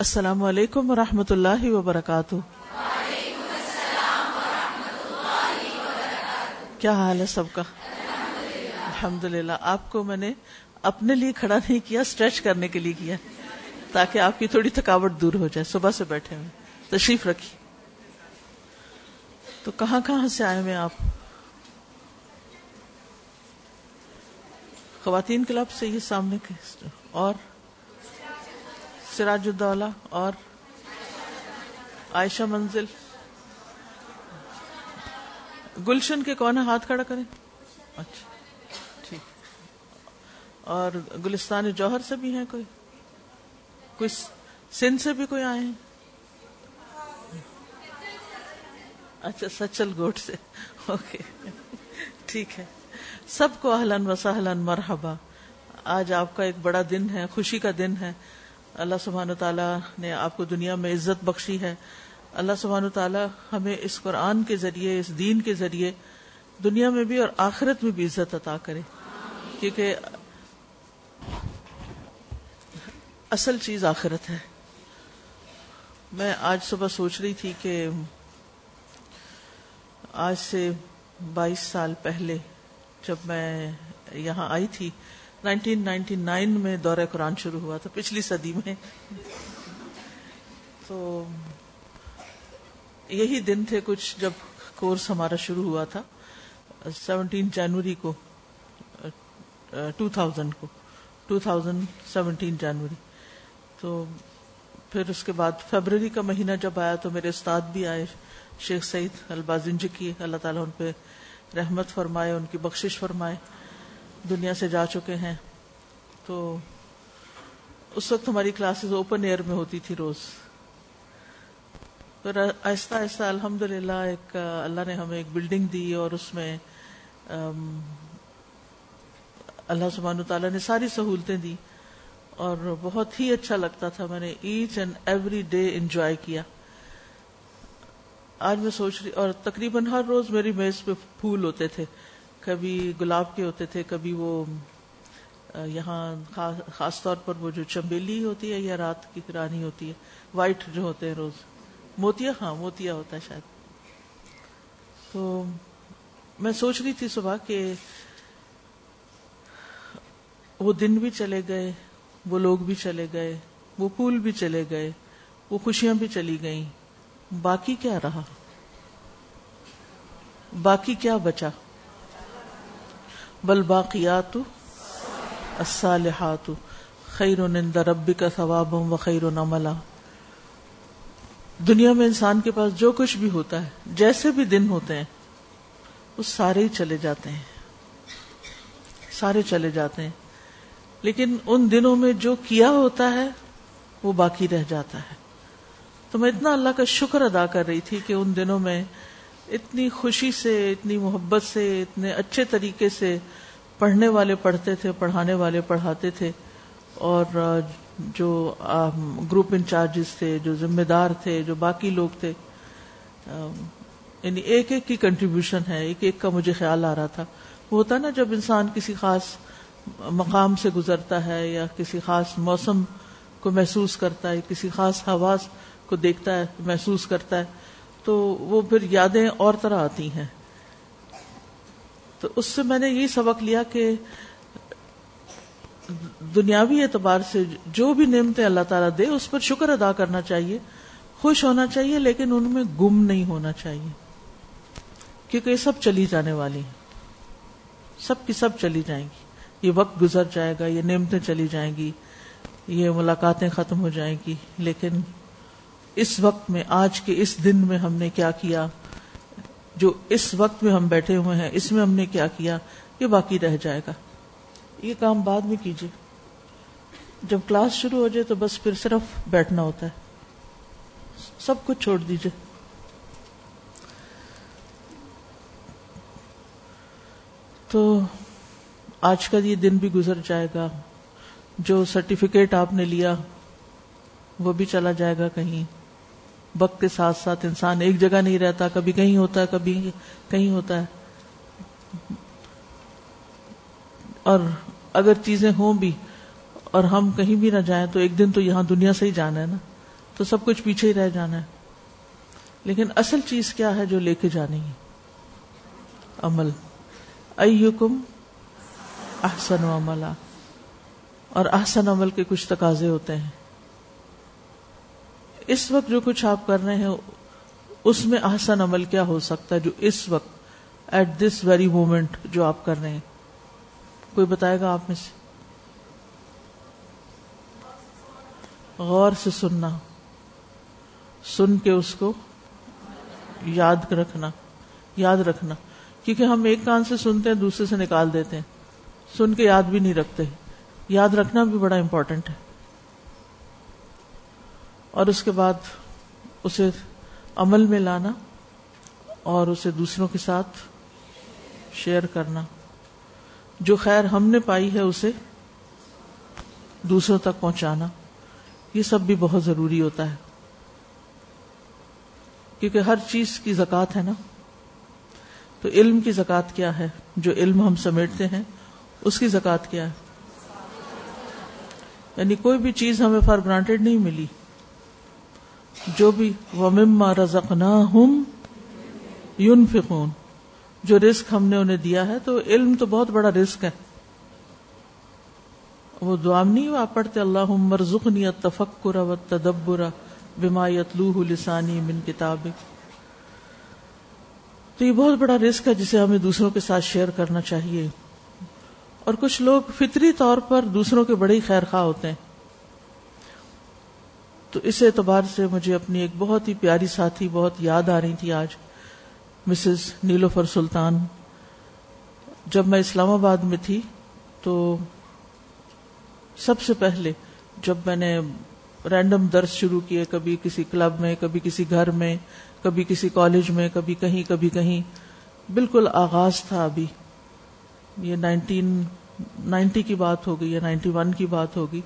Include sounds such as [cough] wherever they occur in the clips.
السلام علیکم و رحمۃ اللہ وبرکاتہ۔ کیا حال ہے سب کا؟ الحمد للہ آپ کو میں نے اپنے لیے کھڑا نہیں کیا اسٹریچ کرنے کے لیے کیا، تاکہ آپ کی تھوڑی تھکاوٹ دور ہو جائے۔ صبح سے بیٹھے ہوئے، تشریف رکھی۔ تو کہاں کہاں سے آئے ہوئے آپ؟ خواتین کلب سے یہ سامنے کے۔ اور؟ سراج الدولہ اور عائشہ منزل۔ گلشن کے کون ہاتھ کھڑا کریں۔ اچھا ٹھیک۔ اور گلستان جوہر سے بھی ہیں کوئی؟ کوئی سندھ سے بھی کوئی آئے ہیں؟ اچھا سچل گوٹ سے۔ اوکے، ٹھیک ہے۔ سب کو اہلن و سہلن مرحبا۔ آج آپ کا ایک بڑا دن ہے، خوشی کا دن ہے۔ اللہ سبحانہ تعالیٰ نے آپ کو دنیا میں عزت بخشی ہے۔ اللہ سبحانہ تعالیٰ ہمیں اس قرآن کے ذریعے، اس دین کے ذریعے دنیا میں بھی اور آخرت میں بھی عزت عطا کرے۔ کیونکہ اصل چیز آخرت ہے۔ میں آج صبح سوچ رہی تھی کہ آج سے بائیس سال پہلے جب میں یہاں آئی تھی نائنٹین نائنٹی نائن میں دورہ قرآن شروع ہوا تھا، پچھلی صدی میں۔ تو یہی دن تھے کچھ جب کورس ہمارا شروع ہوا تھا، سیونٹین جنوری کو، ٹو تھاؤزینڈ کو، ٹو تھاؤزینڈ سیونٹین جنوری۔ تو پھر اس کے بعد فیبرری کا مہینہ جب آیا تو میرے استاد بھی آئے، شیخ سعید البازنج جی کی، اللہ تعالیٰ ان پہ رحمت فرمائے، ان کی بخشش فرمائے۔ دنیا سے جا چکے ہیں۔ تو اس وقت ہماری کلاسز اوپن ایئر میں ہوتی تھی روز۔ پھر آہستہ آہستہ الحمد للہ ایک، اللہ نے ہمیں ایک بلڈنگ دی اور اس میں اللہ سبحانہ تعالیٰ نے ساری سہولتیں دی اور بہت ہی اچھا لگتا تھا۔ میں نے each and every day enjoy کیا۔ آج میں سوچ رہی اور تقریباً ہر روز میری میز پہ پھول ہوتے تھے۔ کبھی گلاب کے ہوتے تھے، کبھی وہ یہاں خاص طور پر وہ جو چمبیلی ہوتی ہے یا رات کی رانی ہوتی ہے، وائٹ جو ہوتے ہیں روز۔ موتیا ہاں موتیا ہوتا ہے شاید۔ تو میں سوچ رہی تھی صبح کہ وہ دن بھی چلے گئے، وہ لوگ بھی چلے گئے، وہ پھول بھی چلے گئے، وہ خوشیاں بھی چلی گئیں۔ باقی کیا رہا؟ باقی کیا بچا؟ بل باقیات الصالحات. خیر نند ربی کا ثواب و خیر و نملا دنیا میں انسان کے پاس جو کچھ بھی ہوتا ہے، جیسے بھی دن ہوتے ہیں، وہ سارے ہی چلے جاتے ہیں۔ سارے چلے جاتے ہیں۔ لیکن ان دنوں میں جو کیا ہوتا ہے، وہ باقی رہ جاتا ہے۔ تو میں اتنا اللہ کا شکر ادا کر رہی تھی کہ ان دنوں میں اتنی خوشی سے، اتنی محبت سے، اتنے اچھے طریقے سے پڑھنے والے پڑھتے تھے، پڑھانے والے پڑھاتے تھے اور جو گروپ انچارجز تھے، جو ذمہ دار تھے، جو باقی لوگ تھے یعنی ایک ایک کی کنٹریبیوشن ہے، ایک ایک کا مجھے خیال آ رہا تھا۔ وہ ہوتا نا، جب انسان کسی خاص مقام سے گزرتا ہے یا کسی خاص موسم کو محسوس کرتا ہے، کسی خاص حواس کو دیکھتا ہے، محسوس کرتا ہے تو وہ پھر یادیں اور طرح آتی ہیں۔ تو اس سے میں نے یہی سبق لیا کہ دنیاوی اعتبار سے جو بھی نعمتیں اللہ تعالیٰ دے، اس پر شکر ادا کرنا چاہیے، خوش ہونا چاہیے، لیکن ان میں گم نہیں ہونا چاہیے۔ کیونکہ یہ سب چلی جانے والی ہیں۔ سب کی سب چلی جائیں گی۔ یہ وقت گزر جائے گا، یہ نعمتیں چلی جائیں گی، یہ ملاقاتیں ختم ہو جائیں گی، لیکن اس وقت میں، آج کے اس دن میں ہم نے کیا کیا؟ جو اس وقت میں ہم بیٹھے ہوئے ہیں، اس میں ہم نے کیا کیا؟ یہ باقی رہ جائے گا۔ یہ کام بعد میں کیجیے۔ جب کلاس شروع ہو جائے تو بس پھر صرف بیٹھنا ہوتا ہے۔ سب کچھ چھوڑ دیجیے۔ تو آج کا یہ دن بھی گزر جائے گا۔ جو سرٹیفکیٹ آپ نے لیا، وہ بھی چلا جائے گا کہیں۔ وقت کے ساتھ ساتھ انسان ایک جگہ نہیں رہتا، کبھی کہیں ہوتا ہے، کبھی کہیں ہوتا ہے۔ اور اگر چیزیں ہوں بھی اور ہم کہیں بھی نہ جائیں تو ایک دن تو یہاں دنیا سے ہی جانا ہے نا۔ تو سب کچھ پیچھے ہی رہ جانا ہے۔ لیکن اصل چیز کیا ہے جو لے کے جانی ہے عمل۔ ایکم احسن و عملہ اور احسن عمل کے کچھ تقاضے ہوتے ہیں۔ اس وقت جو کچھ آپ کر رہے ہیں، اس میں احسن عمل کیا ہو سکتا ہے جو اس وقت ایٹ دس ویری مومنٹ جو آپ کر رہے ہیں؟ کوئی بتائے گا آپ میں سے؟ غور سے سننا۔ سن کے اس کو یاد رکھنا۔ یاد رکھنا۔ کیونکہ ہم ایک کان سے سنتے ہیں، دوسرے سے نکال دیتے ہیں۔ سن کے یاد بھی نہیں رکھتے۔ یاد رکھنا بھی بڑا امپورٹنٹ ہے۔ اور اس کے بعد اسے عمل میں لانا اور اسے دوسروں کے ساتھ شیئر کرنا۔ جو خیر ہم نے پائی ہے اسے دوسروں تک پہنچانا۔ یہ سب بھی بہت ضروری ہوتا ہے۔ کیونکہ ہر چیز کی زکات ہے نا۔ تو علم کی زکات کیا ہے؟ جو علم ہم سمیٹتے ہیں، اس کی زکات کیا ہے؟ یعنی کوئی بھی چیز ہمیں فار گرانٹیڈ نہیں ملی۔ جو بھی ومما رزقناہم ينفقون۔ جو رزق ہم نے انہیں دیا ہے تو علم تو بہت بڑا رزق ہے۔ وہ دعا نہیں آپ پڑھتے اللہ مرزقنی التفکر والتدبر بما يتلوه لسانی من کتابک۔ تو یہ بہت بڑا رسک ہے جسے ہمیں دوسروں کے ساتھ شیئر کرنا چاہیے۔ اور کچھ لوگ فطری طور پر دوسروں کے بڑے خیر خواہ ہوتے ہیں۔ تو اس اعتبار سے مجھے اپنی ایک بہت ہی پیاری ساتھی بہت یاد آ رہی تھی آج، مسز نیلوفر سلطان۔ جب میں اسلام آباد میں تھی تو سب سے پہلے جب میں نے رینڈم درس شروع کیے، کبھی کسی کلب میں، کبھی کسی گھر میں، کبھی کسی کالج میں، کبھی کہیں کبھی کہیں۔ بالکل آغاز تھا ابھی۔ یہ نائنٹین، نائنٹی کی بات ہوگی یا نائنٹی ون کی بات ہوگی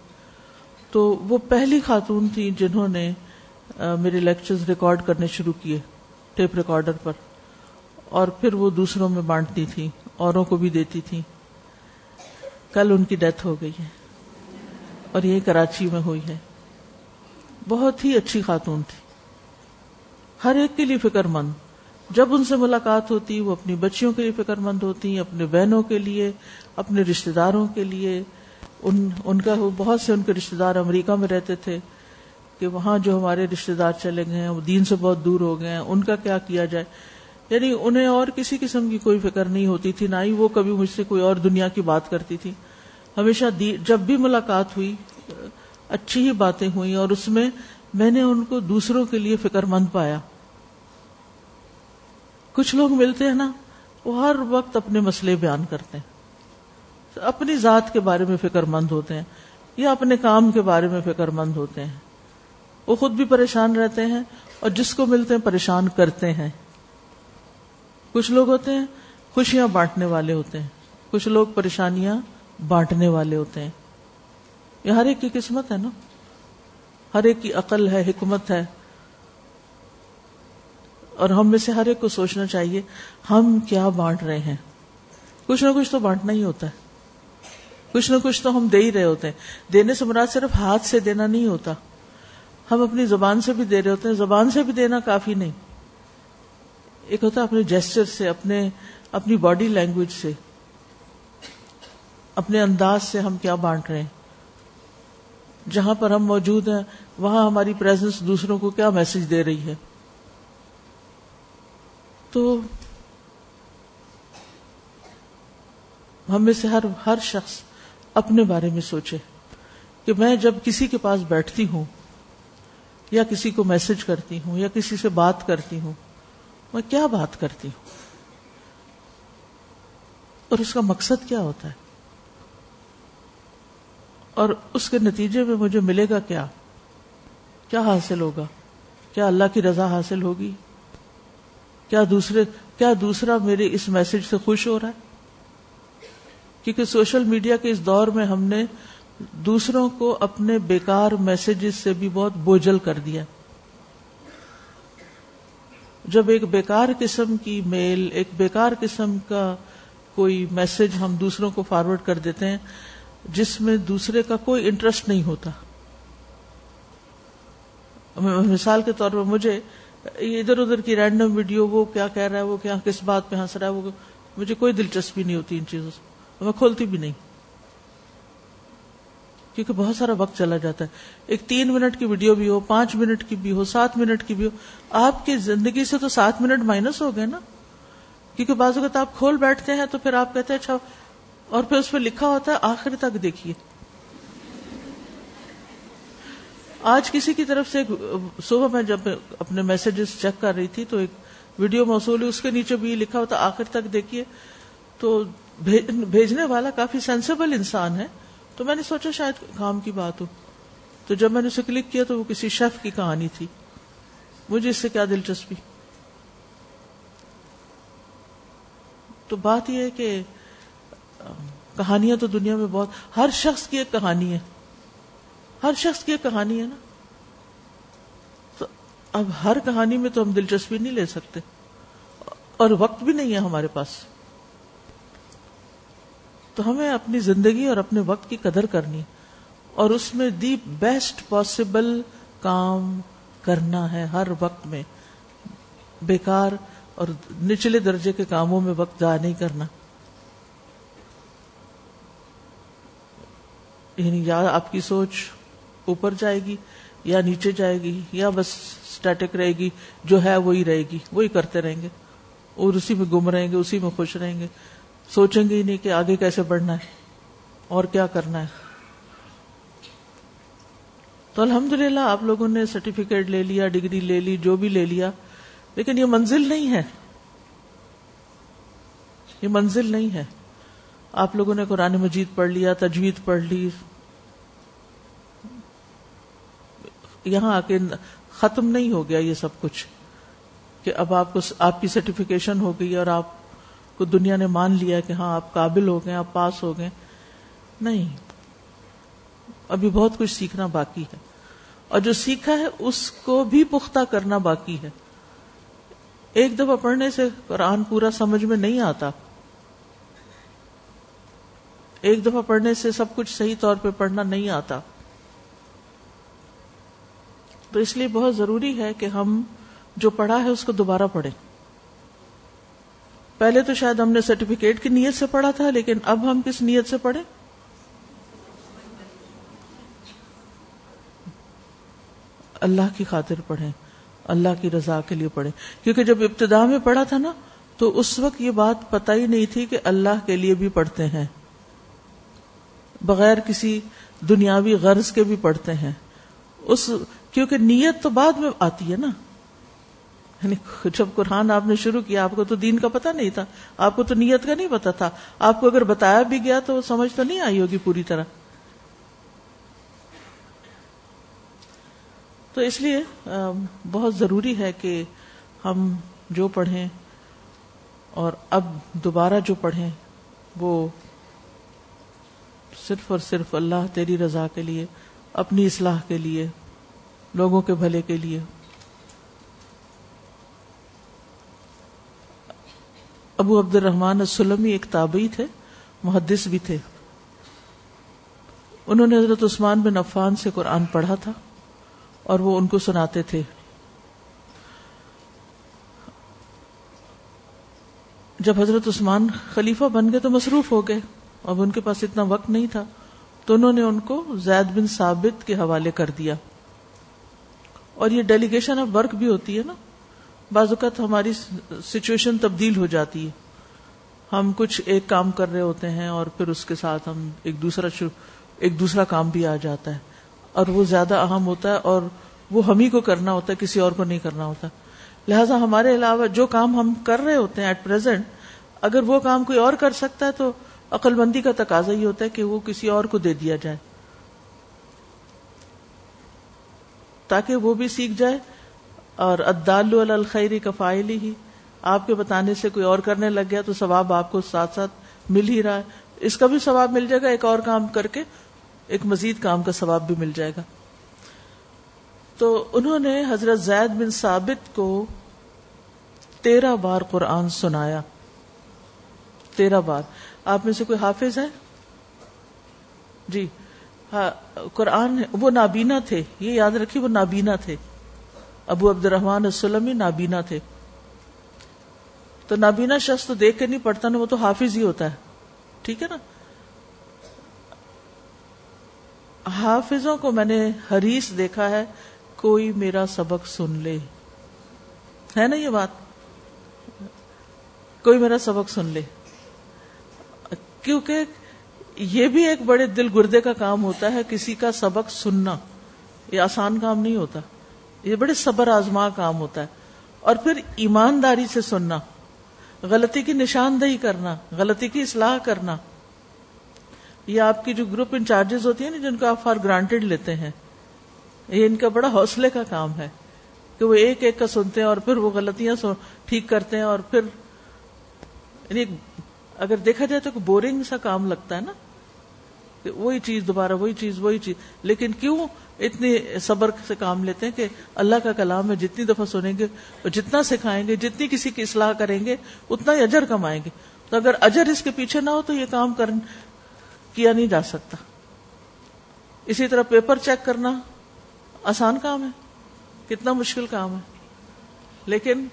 تو وہ پہلی خاتون تھی جنہوں نے میرے لیکچرز ریکارڈ کرنے شروع کیے ٹیپ ریکارڈر پر۔ اور پھر وہ دوسروں میں بانٹتی تھی اوروں کو بھی دیتی تھی کل ان کی ڈیتھ ہو گئی ہے۔ اور یہ کراچی میں ہوئی ہے۔ بہت ہی اچھی خاتون تھی۔ ہر ایک کے لیے فکر مند۔ جب ان سے ملاقات ہوتی، وہ اپنی بچیوں کے لیے فکر مند ہوتی، اپنے بہنوں کے لیے، اپنے رشتے داروں کے لیے۔ ان ان کا بہت سے ان کے رشتے دار امریکہ میں رہتے تھے کہ وہاں جو ہمارے رشتے دار چلے گئے ہیں، وہ دین سے بہت دور ہو گئے ہیں، ان کا کیا کیا جائے؟ یعنی انہیں اور کسی قسم کی کوئی فکر نہیں ہوتی تھی، نہ ہی وہ کبھی مجھ سے کوئی اور دنیا کی بات کرتی تھی۔ ہمیشہ جب بھی ملاقات ہوئی، اچھی ہی باتیں ہوئی اور اس میں میں نے ان کو دوسروں کے لیے فکر مند پایا۔ کچھ لوگ ملتے ہیں نا، وہ ہر وقت اپنے مسئلے بیان کرتے ہیں۔ اپنی ذات کے بارے میں فکر مند ہوتے ہیں یا اپنے کام کے بارے میں فکر مند ہوتے ہیں۔ وہ خود بھی پریشان رہتے ہیں اور جس کو ملتے ہیں پریشان کرتے ہیں۔ کچھ لوگ ہوتے ہیں خوشیاں بانٹنے والے ہوتے ہیں۔ کچھ لوگ پریشانیاں بانٹنے والے ہوتے ہیں۔ یہ ہر ایک کی قسمت ہے نا؟ ہر ایک کی عقل ہے، حکمت ہے۔ اور ہم میں سے ہر ایک کو سوچنا چاہیے، ہم کیا بانٹ رہے ہیں؟ کچھ نہ کچھ تو بانٹنا ہی ہوتا ہے۔ کچھ نہ کچھ تو ہم دے ہی رہے ہوتے ہیں۔ دینے سے مراد صرف ہاتھ سے دینا نہیں ہوتا۔ ہم اپنی زبان سے بھی دے رہے ہوتے ہیں، زبان سے بھی دینا کافی نہیں۔ ایک ہوتا ہے اپنے جیسچر سے، اپنے، اپنی باڈی لینگویج سے۔ اپنے انداز سے ہم کیا بانٹ رہے ہیں۔ جہاں پر ہم موجود ہیں، وہاں ہماری پریزنس دوسروں کو کیا میسج دے رہی ہے۔ تو ہم میں سے ہر ہر شخص اپنے بارے میں سوچے کہ میں جب کسی کے پاس بیٹھتی ہوں یا کسی کو میسج کرتی ہوں یا کسی سے بات کرتی ہوں، میں کیا بات کرتی ہوں؟ اور اس کا مقصد کیا ہوتا ہے؟ اور اس کے نتیجے میں مجھے ملے گا کیا؟ کیا حاصل ہوگا؟ کیا اللہ کی رضا حاصل ہوگی؟ کیا دوسرے، کیا دوسرا میرے اس میسج سے خوش ہو رہا ہے؟ کیونکہ سوشل میڈیا کے اس دور میں ہم نے دوسروں کو اپنے بیکار میسجز سے بھی بہت بوجھل کر دیا۔ جب ایک بیکار قسم کی میل، ایک بیکار قسم کا کوئی میسج ہم دوسروں کو فارورڈ کر دیتے ہیں، جس میں دوسرے کا کوئی انٹرسٹ نہیں ہوتا۔ مثال کے طور پر مجھے ادھر ادھر کی رینڈم ویڈیو وہ کیا کہہ رہا ہے، وہ کیا کس بات پہ ہنس رہا ہے، وہ مجھے کوئی دلچسپی نہیں ہوتی ان چیزوں سے۔ میں کھولتی بھی نہیں۔ کیونکہ بہت سارا وقت چلا جاتا ہے۔ ایک تین منٹ کی ویڈیو بھی ہو، پانچ منٹ کی بھی ہو، سات منٹ کی بھی ہو، آپ کی زندگی سے تو سات منٹ مائنس ہو گئے نا۔ کیونکہ بعض اوقات آپ کھول بیٹھتے ہیں تو پھر آپ کہتے ہیں اچھا اور پھر اس پہ لکھا ہوتا ہے، آخر تک دیکھیے۔ آج کسی کی طرف سے صبح میں جب اپنے میسجز چیک کر رہی تھی تو ایک ویڈیو موصول اس کے نیچے بھی لکھا ہوتا آخر تک دیکھیے۔ تو بھیجنے والا کافی سینسیبل انسان ہے۔ تو میں نے سوچا شاید کام کی بات ہو۔ تو جب میں نے اسے کلک کیا تو وہ کسی شیف کی کہانی تھی۔ مجھے اس سے کیا دلچسپی۔ تو بات یہ ہے کہ، کہانیاں تو دنیا میں بہت، ہر شخص کی ایک کہانی ہے۔ ہر شخص کی ایک کہانی ہے نا۔ تو اب ہر کہانی میں تو ہم دلچسپی نہیں لے سکتے۔ اور وقت بھی نہیں ہے ہمارے پاس۔ تو ہمیں اپنی زندگی اور اپنے وقت کی قدر کرنی اور اس میں دی بیسٹ پاسبل کام کرنا ہے ہر وقت میں، بیکار اور نچلے درجے کے کاموں میں وقت ضائع نہیں کرنا۔ یعنی یا آپ کی سوچ اوپر جائے گی یا نیچے جائے گی یا بس اسٹیٹک رہے گی، جو ہے وہی رہے گی، وہی کرتے رہیں گے۔ اور اسی میں گم رہیں گے، اسی میں خوش رہیں گے۔ سوچیں گے ہی نہیں کہ آگے کیسے بڑھنا ہے اور کیا کرنا ہے۔ تو الحمد للہ آپ لوگوں نے سرٹیفکیٹ لے لیا ڈگری لے لی، جو بھی لے لیا، لیکن یہ منزل نہیں ہے۔ یہ منزل نہیں ہے۔ آپ لوگوں نے قرآن مجید پڑھ لیا، تجوید پڑھ لی۔ یہاں آ کے ختم نہیں ہو گیا یہ سب کچھ کہ اب آپ کو، آپ کی سرٹیفکیشن ہو گئی اور آپ کو دنیا نے مان لیا کہ ہاں آپ قابل ہو گئے، آپ پاس ہو گئے۔ نہیں۔ ابھی بہت کچھ سیکھنا باقی ہے۔ اور جو سیکھا ہے، اس کو بھی پختہ کرنا باقی ہے۔ ایک دفعہ پڑھنے سے قرآن پورا سمجھ میں نہیں آتا۔ ایک دفعہ پڑھنے سے سب کچھ صحیح طور پہ پڑھنا نہیں آتا۔ تو اس لیے بہت ضروری ہے کہ ہم جو پڑھا ہے، اس کو دوبارہ پڑھیں۔ پہلے تو شاید ہم نے سرٹیفکیٹ کی نیت سے پڑھا تھا، لیکن اب ہم کس نیت سے پڑھیں؟ اللہ کی خاطر پڑھیں، اللہ کی رضا کے لیے پڑھیں۔ کیونکہ جب ابتدا میں پڑھا تھا نا، تو اس وقت یہ بات پتہ ہی نہیں تھی کہ اللہ کے لیے بھی پڑھتے ہیں۔ بغیر کسی دنیاوی غرض کے بھی پڑھتے ہیں۔ اس، کیونکہ نیت تو بعد میں آتی ہے نا۔ یعنی جب قرآن آپ نے شروع کیا، آپ کو تو دین کا پتہ نہیں تھا، آپ کو تو نیت کا نہیں پتا تھا۔ آپ کو اگر بتایا بھی گیا تو سمجھ تو نہیں آئی ہوگی پوری طرح۔ تو اس لیے بہت ضروری ہے کہ ہم جو پڑھیں اور اب دوبارہ جو پڑھیں، وہ صرف اور صرف اللہ تیری رضا کے لیے، اپنی اصلاح کے لیے، لوگوں کے بھلے کے لیے۔ ابو عبد الرحمان السلمی ایک تابعی تھے، محدث بھی تھے۔ انہوں نے حضرت عثمان بن عفان سے قرآن پڑھا تھا اور وہ ان کو سناتے تھے۔ جب حضرت عثمان خلیفہ بن گئے تو مصروف ہو گئے، اب ان کے پاس اتنا وقت نہیں تھا، تو انہوں نے ان کو زید بن ثابت کے حوالے کر دیا۔ اور یہ ڈیلیگیشن آف ورک بھی ہوتی ہے نا؟ بعض اوقات ہماری سچویشن تبدیل ہو جاتی ہے۔ ہم کچھ ایک کام کر رہے ہوتے ہیں اور پھر اس کے ساتھ ہم ایک دوسرا ایک دوسرا کام بھی آ جاتا ہے۔ اور وہ زیادہ اہم ہوتا ہے اور وہ ہم ہی کو کرنا ہوتا ہے، کسی اور کو نہیں کرنا ہوتا۔ لہٰذا ہمارے علاوہ جو کام ہم کر رہے ہوتے ہیں ایٹ پرزینٹ اگر وہ کام کوئی اور کر سکتا ہے تو عقل بندی کا تقاضا ہی ہوتا ہے کہ وہ کسی اور کو دے دیا جائے۔ تاکہ وہ بھی سیکھ جائے اور ادال الخری کا فائل ہی۔ آپ کے بتانے سے کوئی اور کرنے لگ گیا تو ثواب آپ کو ساتھ ساتھ مل ہی رہا ہے۔ اس کا بھی ثواب مل جائے گا، ایک اور کام کر کے ایک مزید کام کا ثواب بھی مل جائے گا۔ تو انہوں نے حضرت زید بن ثابت کو تیرہ بار قرآن سنایا۔ تیرہ بار۔ آپ میں سے کوئی حافظ ہے؟ جی ہاں قرآن وہ نابینا تھے۔ یہ یاد رکھیے، وہ نابینا تھے۔ ابو عبد الرحمان السلمی نابینا تھے۔ تو نابینا شخص تو دیکھ کے نہیں پڑھتا نا وہ تو حافظ ہی ہوتا ہے۔ ٹھیک ہے نا؟ حافظوں کو میں نے حریص دیکھا ہے، کوئی میرا سبق سن لے۔ ہے نا یہ بات؟ کوئی میرا سبق سن لے۔ کیونکہ یہ بھی ایک بڑے دل گردے کا کام ہوتا ہے، کسی کا سبق سننا، یہ آسان کام نہیں ہوتا۔ یہ بڑے صبر آزما کام ہوتا ہے۔ اور پھر ایمانداری سے سننا، غلطی کی نشاندہی کرنا، غلطی کی اصلاح کرنا۔ یہ آپ کی جو گروپ انچارجز ہوتی ہیں نا، جن کو آپ فار گرانٹیڈ لیتے ہیں، یہ ان کا بڑا حوصلے کا کام ہے کہ وہ ایک ایک کا سنتے ہیں اور پھر وہ غلطیاں ٹھیک کرتے ہیں اور پھر یعنی اگر دیکھا جائے تو بورنگ سا کام لگتا ہے نا۔ وہی چیز دوبارہ وہی چیز وہی چیز۔ لیکن کیوں اتنی صبر سے کام لیتے ہیں کہ اللہ کا کلام ہے جتنی دفعہ سنیں گے اور جتنا سکھائیں گے، جتنی کسی کی اصلاح کریں گے، اتنا ہی اجر کمائیں گے۔ تو اگر اجر اس کے پیچھے نہ ہو تو یہ کام کر کیا نہیں جا سکتا۔ اسی طرح پیپر چیک کرنا آسان کام ہے، کتنا مشکل کام ہے۔ لیکن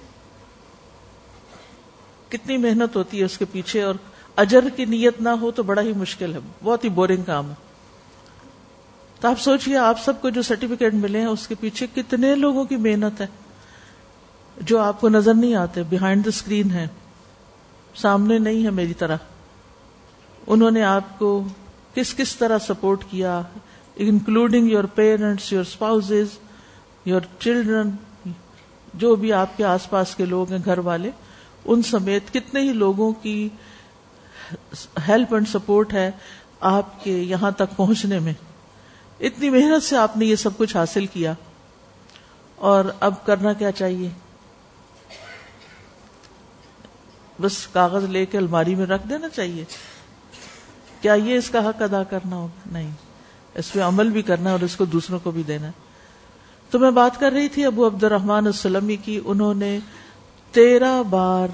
کتنی محنت ہوتی ہے اس کے پیچھے اور اجر کی نیت نہ ہو تو بڑا ہی مشکل ہے۔ بہت ہی بورنگ کام ہے۔ تو آپ سوچئے، آپ سب کو جو سرٹیفکیٹ ملے ہیں، اس کے پیچھے کتنے لوگوں کی محنت ہے۔ جو آپ کو نظر نہیں آتے بہائنڈ دا اسکرین ہے سامنے نہیں ہے میری طرح۔ انہوں نے آپ کو کس کس طرح سپورٹ کیا including your parents your spouse your children جو بھی آپ کے آس پاس کے لوگ ہیں، گھر والے، ان سمیت کتنے ہی لوگوں کی ہیلپ اینڈ سپورٹ ہے آپ کے یہاں تک پہنچنے میں۔ اتنی محنت سے آپ نے یہ سب کچھ حاصل کیا۔ اور اب کرنا کیا چاہیے؟ بس کاغذ لے کے الماری میں رکھ دینا چاہیے۔ کیا یہ اس کا حق ادا کرنا ہوگا؟ نہیں۔ اس پہ عمل بھی کرنا ہے اور اس کو دوسروں کو بھی دینا ہے۔ تو میں بات کر رہی تھی ابو عبد الرحمان السلمی کی، انہوں نے تیرہ بار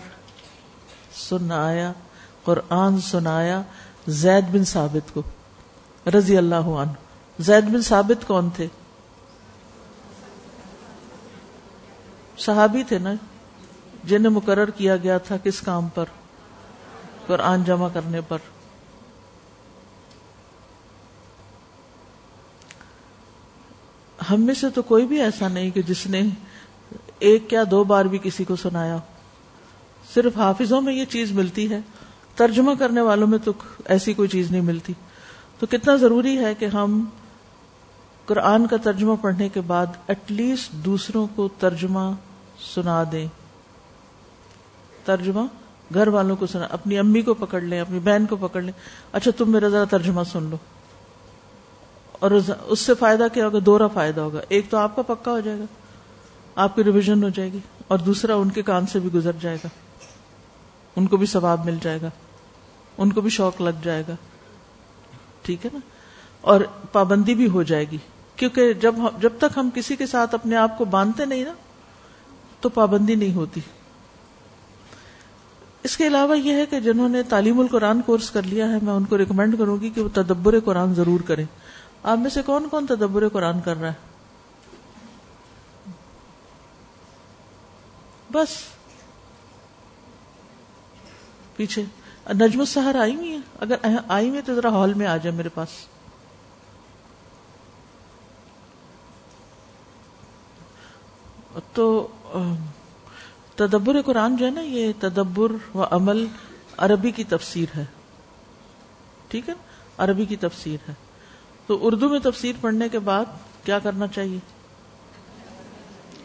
سنایا۔ قرآن سنایا زید بن ثابت کو، رضی اللہ عنہ۔ زید بن ثابت کون تھے؟ صحابی تھے نا، جنہیں مقرر کیا گیا تھا کس کام پر؟ قرآن جمع کرنے پر۔ ہم میں سے تو کوئی بھی ایسا نہیں کہ جس نے ایک کیا دو بار بھی کسی کو سنایا صرف حافظوں میں یہ چیز ملتی ہے۔ ترجمہ کرنے والوں میں تو ایسی کوئی چیز نہیں ملتی۔ تو کتنا ضروری ہے کہ ہم قرآن کا ترجمہ پڑھنے کے بعد ایٹ لیسٹ دوسروں کو ترجمہ سنا دیں۔ ترجمہ گھر والوں کو سنا، اپنی امی کو پکڑ لیں، اپنی بہن کو پکڑ لیں۔ اچھا تم میرا ذرا ترجمہ سن لو۔ اور اس سے فائدہ کیا ہوگا؟ دورا فائدہ ہوگا۔ ایک تو آپ کا پکا ہو جائے گا، آپ کی ریویژن ہو جائے گی، اور دوسرا ان کے کان سے بھی گزر جائے گا۔ ان کو بھی ثواب مل جائے گا۔ ان کو بھی شوق لگ جائے گا۔ ٹھیک ہے نا؟ اور پابندی بھی ہو جائے گی۔ کیونکہ جب جب تک ہم کسی کے ساتھ اپنے آپ کو باندھتے نہیں نا، تو پابندی نہیں ہوتی۔ اس کے علاوہ یہ ہے کہ جنہوں نے تعلیم القرآن کورس کر لیا ہے، میں ان کو ریکمینڈ کروں گی کہ وہ تدبر قرآن ضرور کریں۔ آپ میں سے کون کون تدبر قرآن کر رہا ہے؟ بس۔ پیچھے۔ نجم السہر آئی ہوئی ہے اگر آئی ہوئی تو ذرا ہال میں آ جائے میرے پاس۔ تو تدبر قرآن جو ہے نا، یہ تدبر و عمل عربی کی تفسیر ہے۔ ٹھیک ہے؟ عربی کی تفسیر ہے۔ تو اردو میں تفسیر پڑھنے کے بعد کیا کرنا چاہیے؟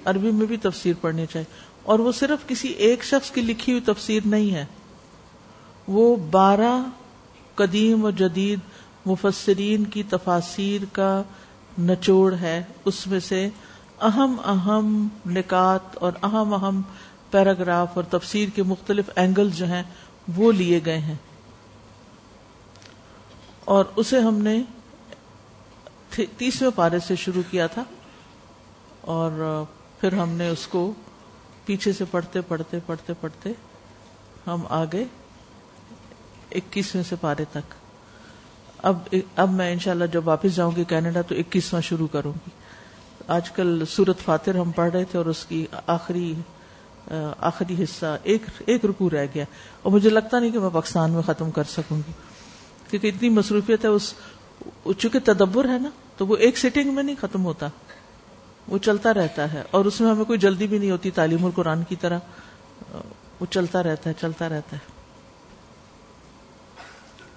عربی میں بھی تفسیر پڑھنی چاہیے۔ اور وہ صرف کسی ایک شخص کی لکھی ہوئی تفسیر نہیں ہے۔ وہ بارہ قدیم و جدید مفسرین کی تفاصیر کا نچوڑ ہے۔ اس میں سے اہم اہم نکات اور اہم اہم پیراگراف اور تفسیر کے مختلف اینگل جو ہیں وہ لیے گئے ہیں۔ اور اسے ہم نے تیسویں پارے سے شروع کیا تھا اور پھر ہم نے اس کو پیچھے سے پڑھتے پڑھتے پڑھتے پڑھتے ہم آگے اکیسویں سے پارے تک۔ اب اب میں انشاءاللہ جب واپس جاؤں گی کینیڈا تو اکیسواں شروع کروں گی۔ آج کل سورت فاتر ہم پڑھ رہے تھے اور اس کی آخری آخری حصہ ایک ایک رکو رہ گیا۔ اور مجھے لگتا نہیں کہ میں پاکستان میں ختم کر سکوں گی۔ کیونکہ اتنی مصروفیت ہے، اس، چونکہ تدبر ہے نا، تو وہ ایک سیٹنگ میں نہیں ختم ہوتا۔ وہ چلتا رہتا ہے۔ اور اس میں ہمیں کوئی جلدی بھی نہیں ہوتی تعلیم القرآن کی طرح۔ وہ چلتا رہتا ہے، چلتا رہتا ہے۔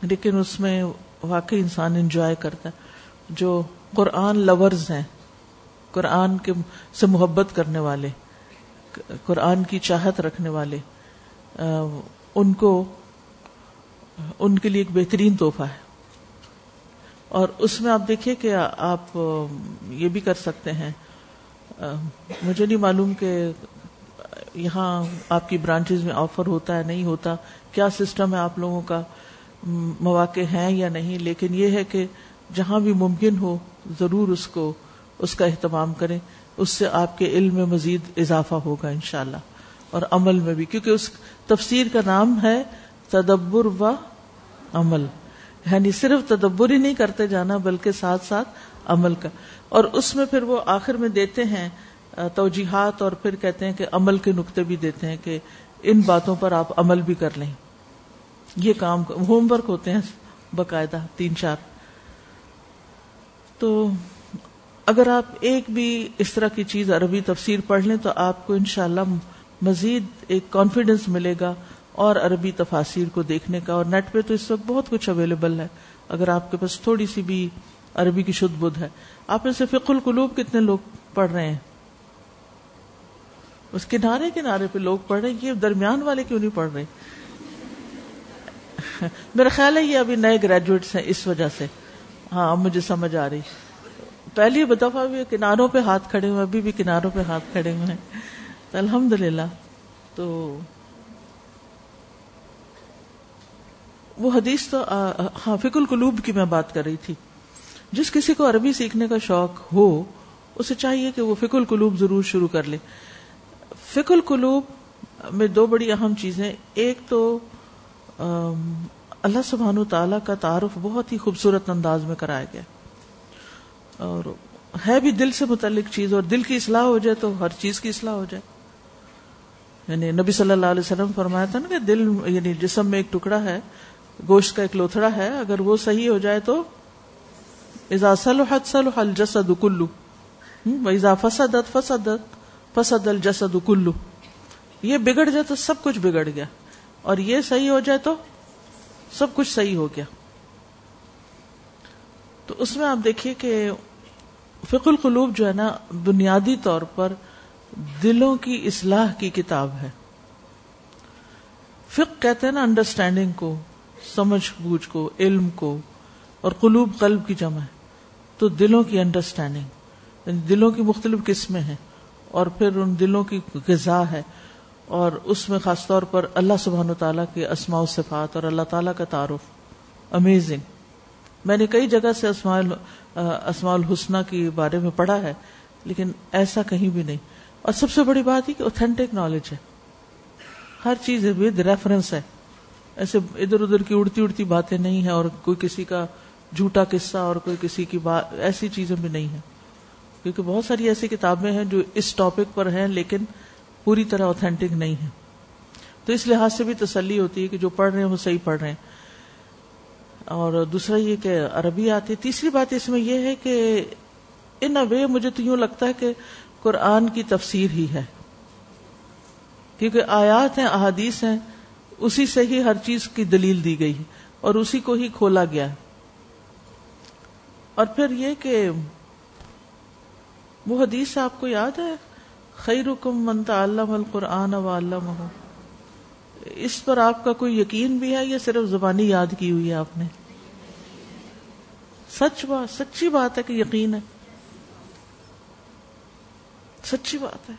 لیکن اس میں واقعی انسان انجوائے کرتا ہے۔ جو قرآن لورز ہیں، قرآن کے سے محبت کرنے والے، قرآن کی چاہت رکھنے والے ان کو، ان کے لیے ایک بہترین تحفہ ہے۔ اور اس میں آپ دیکھیے کہ آپ، یہ بھی کر سکتے ہیں۔ مجھے نہیں معلوم کہ یہاں آپ کی برانچز میں آفر ہوتا ہے، نہیں ہوتا۔ کیا سسٹم ہے آپ لوگوں کا؟ مواقع ہیں یا نہیں، لیکن یہ ہے کہ جہاں بھی ممکن ہو ضرور اس کو، اس کا اہتمام کریں۔ اس سے آپ کے علم میں مزید اضافہ ہوگا انشاءاللہ، اور عمل میں بھی۔ کیونکہ اس تفسیر کا نام ہے تدبر و عمل۔ یعنی صرف تدبر ہی نہیں کرتے جانا، بلکہ ساتھ ساتھ عمل کا۔ اور اس میں پھر وہ آخر میں دیتے ہیں توجیحات، اور پھر کہتے ہیں کہ عمل کے نقطے بھی دیتے ہیں کہ ان باتوں پر آپ عمل بھی کر لیں۔ یہ کام ہوم ورک ہوتے ہیں باقاعدہ تین چار۔ تو اگر آپ ایک بھی اس طرح کی چیز عربی تفسیر پڑھ لیں تو آپ کو انشاءاللہ مزید ایک کانفیڈینس ملے گا اور عربی تفاصیر کو دیکھنے کا اور نیٹ پہ تو اس وقت بہت کچھ اویلیبل ہے۔ اگر آپ کے پاس تھوڑی سی بھی عربی کی شد بدھ ہے۔ آپ سے فق القلوب کتنے لوگ پڑھ رہے ہیں؟ اس کنارے کنارے پہ لوگ پڑھ رہے ہیں، یہ درمیان والے کیوں نہیں پڑھ رہے؟ [laughs] میرا خیال ہے یہ ابھی نئے گریجویٹس ہیں اس وجہ سے۔ ہاں مجھے سمجھ آ رہی۔ پہلی دفعہ بھی کناروں پہ ہاتھ کھڑے ہوئے ابھی بھی کناروں پہ ہاتھ کھڑے ہوئے ہیں۔ تو الحمد للہ تو وہ حدیث تو ہاں فک القلوب کی میں بات کر رہی تھی۔ جس کسی کو عربی سیکھنے کا شوق ہو، اسے چاہیے کہ وہ فک القلوب ضرور شروع کر لے۔ فک القلوب میں دو بڑی اہم چیزیں، ایک تو اللہ سبحان تعالی کا تعارف بہت ہی خوبصورت انداز میں کرایا گیا۔ اور ہے بھی دل سے متعلق چیز، اور دل کی اصلاح ہو جائے تو ہر چیز کی اصلاح ہو جائے۔ یعنی نبی صلی اللہ علیہ وسلم فرمایا تھا نا کہ دل یعنی جسم میں ایک ٹکڑا ہے، گوشت کا ایک لوتھڑا ہے، اگر وہ صحیح ہو جائے تو الجسد کلو ایزا فسدت فسدت، فسد الجسد کلو یہ بگڑ جائے تو سب کچھ بگڑ گیا۔ اور یہ صحیح ہو جائے تو سب کچھ صحیح ہو گیا۔ تو اس میں آپ دیکھیے کہ فق القلوب جو ہے نا، بنیادی طور پر دلوں کی اصلاح کی کتاب ہے۔ فق کہتے ہیں نا انڈرسٹینڈنگ کو، سمجھ بوجھ کو، علم کو، اور قلوب قلب کی جمع ہے۔ تو دلوں کی انڈرسٹینڈنگ یعنی دلوں کی مختلف قسمیں ہیں، اور پھر ان دلوں کی غذا ہے۔ اور اس میں خاص طور پر اللہ سبحان و تعالیٰ کے اسماء و صفات اور اللہ تعالیٰ کا تعارف. امیزنگ میں نے کئی جگہ سے اسماء الحسنہ کے بارے میں پڑھا ہے، لیکن ایسا کہیں بھی نہیں۔ اور سب سے بڑی بات یہ کہ اوتھینٹک نالج ہے۔ ہر چیز ود ریفرنس ہے۔ ایسے ادھر ادھر کی اڑتی اڑتی باتیں نہیں ہیں اور کوئی کسی کا جھوٹا قصہ اور کوئی کسی کی بات ایسی چیزیں بھی نہیں ہیں۔ کیونکہ بہت ساری ایسی کتابیں ہیں جو اس ٹاپک پر ہیں، لیکن پوری طرح اوتھینٹک نہیں ہے۔ تو اس لحاظ سے بھی تسلی ہوتی ہے کہ جو پڑھ رہے ہیں وہ صحیح پڑھ رہے ہیں۔ اور دوسرا یہ کہ عربی آتی ہے۔ تیسری بات اس میں یہ ہے کہ ان وے مجھے تو یوں لگتا ہے کہ قرآن کی تفسیر ہی ہے۔ کیونکہ آیات ہیں، احادیث ہیں، اسی سے ہی ہر چیز کی دلیل دی گئی اور اسی کو ہی کھولا گیا اور پھر یہ کہ وہ حدیث آپ کو یاد ہے؟ خیر حکم منتا القرآن و اس پر آپ کا کوئی یقین بھی ہے یا صرف زبانی یاد کی ہوئی ہے آپ نے؟ سچ بات سچی بات ہے کہ یقین ہے۔ سچی بات ہے۔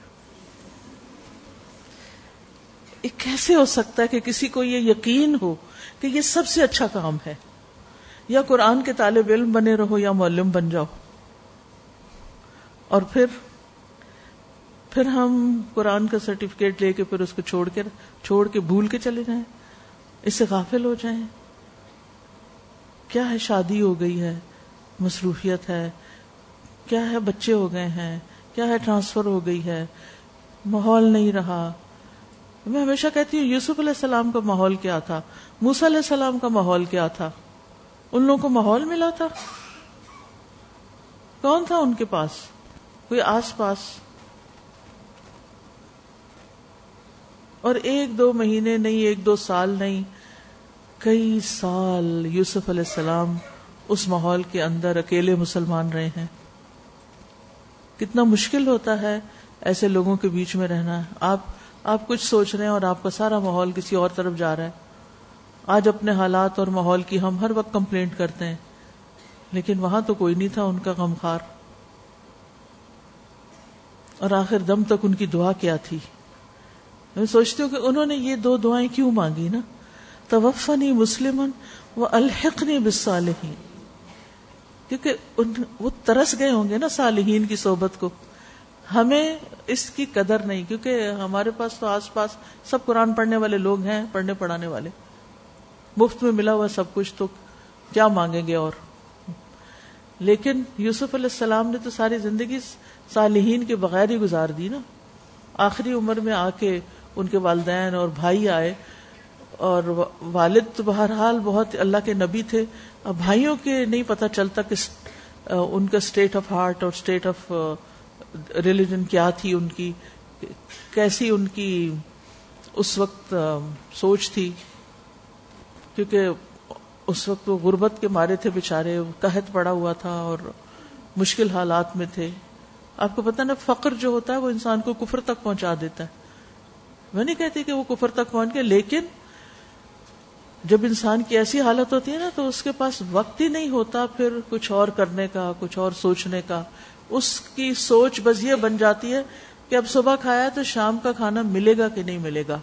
یہ کیسے ہو سکتا ہے کہ کسی کو یہ یقین ہو کہ یہ سب سے اچھا کام ہے؟ یا قرآن کے طالب علم بنے رہو یا معلم بن جاؤ۔ اور پھر پھر ہم قرآن کا سرٹیفکیٹ لے کے پھر اس کو چھوڑ کے چھوڑ کے بھول کے چلے جائیں۔ اس سے غافل ہو جائیں۔ کیا ہے شادی ہو گئی ہے؟ مصروفیت ہے۔ کیا ہے بچے ہو گئے ہیں؟ کیا ہے ٹرانسفر ہو گئی ہے؟ ماحول نہیں رہا۔ میں ہمیشہ کہتی ہوں، یوسف علیہ السلام کا ماحول کیا تھا؟ موسا علیہ السلام کا ماحول کیا تھا؟ ان لوگوں کو ماحول ملا تھا؟ کون تھا ان کے پاس؟ کوئی آس پاس؟ اور ایک دو مہینے نہیں، ایک دو سال نہیں، کئی سال یوسف علیہ السلام اس ماحول کے اندر اکیلے مسلمان رہے ہیں۔ کتنا مشکل ہوتا ہے ایسے لوگوں کے بیچ میں رہنا۔ آپ آپ کچھ سوچ رہے ہیں اور آپ کا سارا ماحول کسی اور طرف جا رہا ہے۔ آج اپنے حالات اور ماحول کی ہم ہر وقت کمپلینٹ کرتے ہیں، لیکن وہاں تو کوئی نہیں تھا ان کا غمخار اور آخر دم تک ان کی دعا کیا تھی؟ میں سوچتی ہوں کہ انہوں نے یہ دو دعائیں کیوں مانگی نا؟ توفنی مسلم و الحقنی بالصالحین۔ کیونکہ وہ ترس گئے ہوں گے نا صالحین کی صحبت کو۔ ہمیں اس کی قدر نہیں، کیونکہ ہمارے پاس تو آس پاس سب قرآن پڑھنے والے لوگ ہیں، پڑھنے پڑھانے والے۔ مفت میں ملا ہوا سب کچھ تو کیا مانگیں گے اور؟ لیکن یوسف علیہ السلام نے تو ساری زندگی صالحین کے بغیر ہی گزار دی نا۔ آخری عمر میں آ کے ان کے والدین اور بھائی آئے اور والد تو بہرحال بہت اللہ کے نبی تھے۔ اب بھائیوں کے نہیں پتا چلتا کہ ان کا اسٹیٹ آف ہارٹ اور اسٹیٹ آف ریلیجن کیا تھی ان کی، کیسی ان کی اس وقت سوچ تھی۔ کیونکہ اس وقت وہ غربت کے مارے تھے بےچارے قحط پڑا ہوا تھا اور مشکل حالات میں تھے۔ آپ کو پتا نا، فقر جو ہوتا ہے وہ انسان کو کفر تک پہنچا دیتا ہے۔ میں نہیں کہتی کہ وہ کفر تک پہنچ گئے، لیکن جب انسان کی ایسی حالت ہوتی ہے نا تو اس کے پاس وقت ہی نہیں ہوتا پھر کچھ اور کرنے کا، کچھ اور سوچنے کا۔ اس کی سوچ بس یہ بن جاتی ہے کہ اب صبح کھایا تو شام کا کھانا ملے گا کہ نہیں ملے گا؟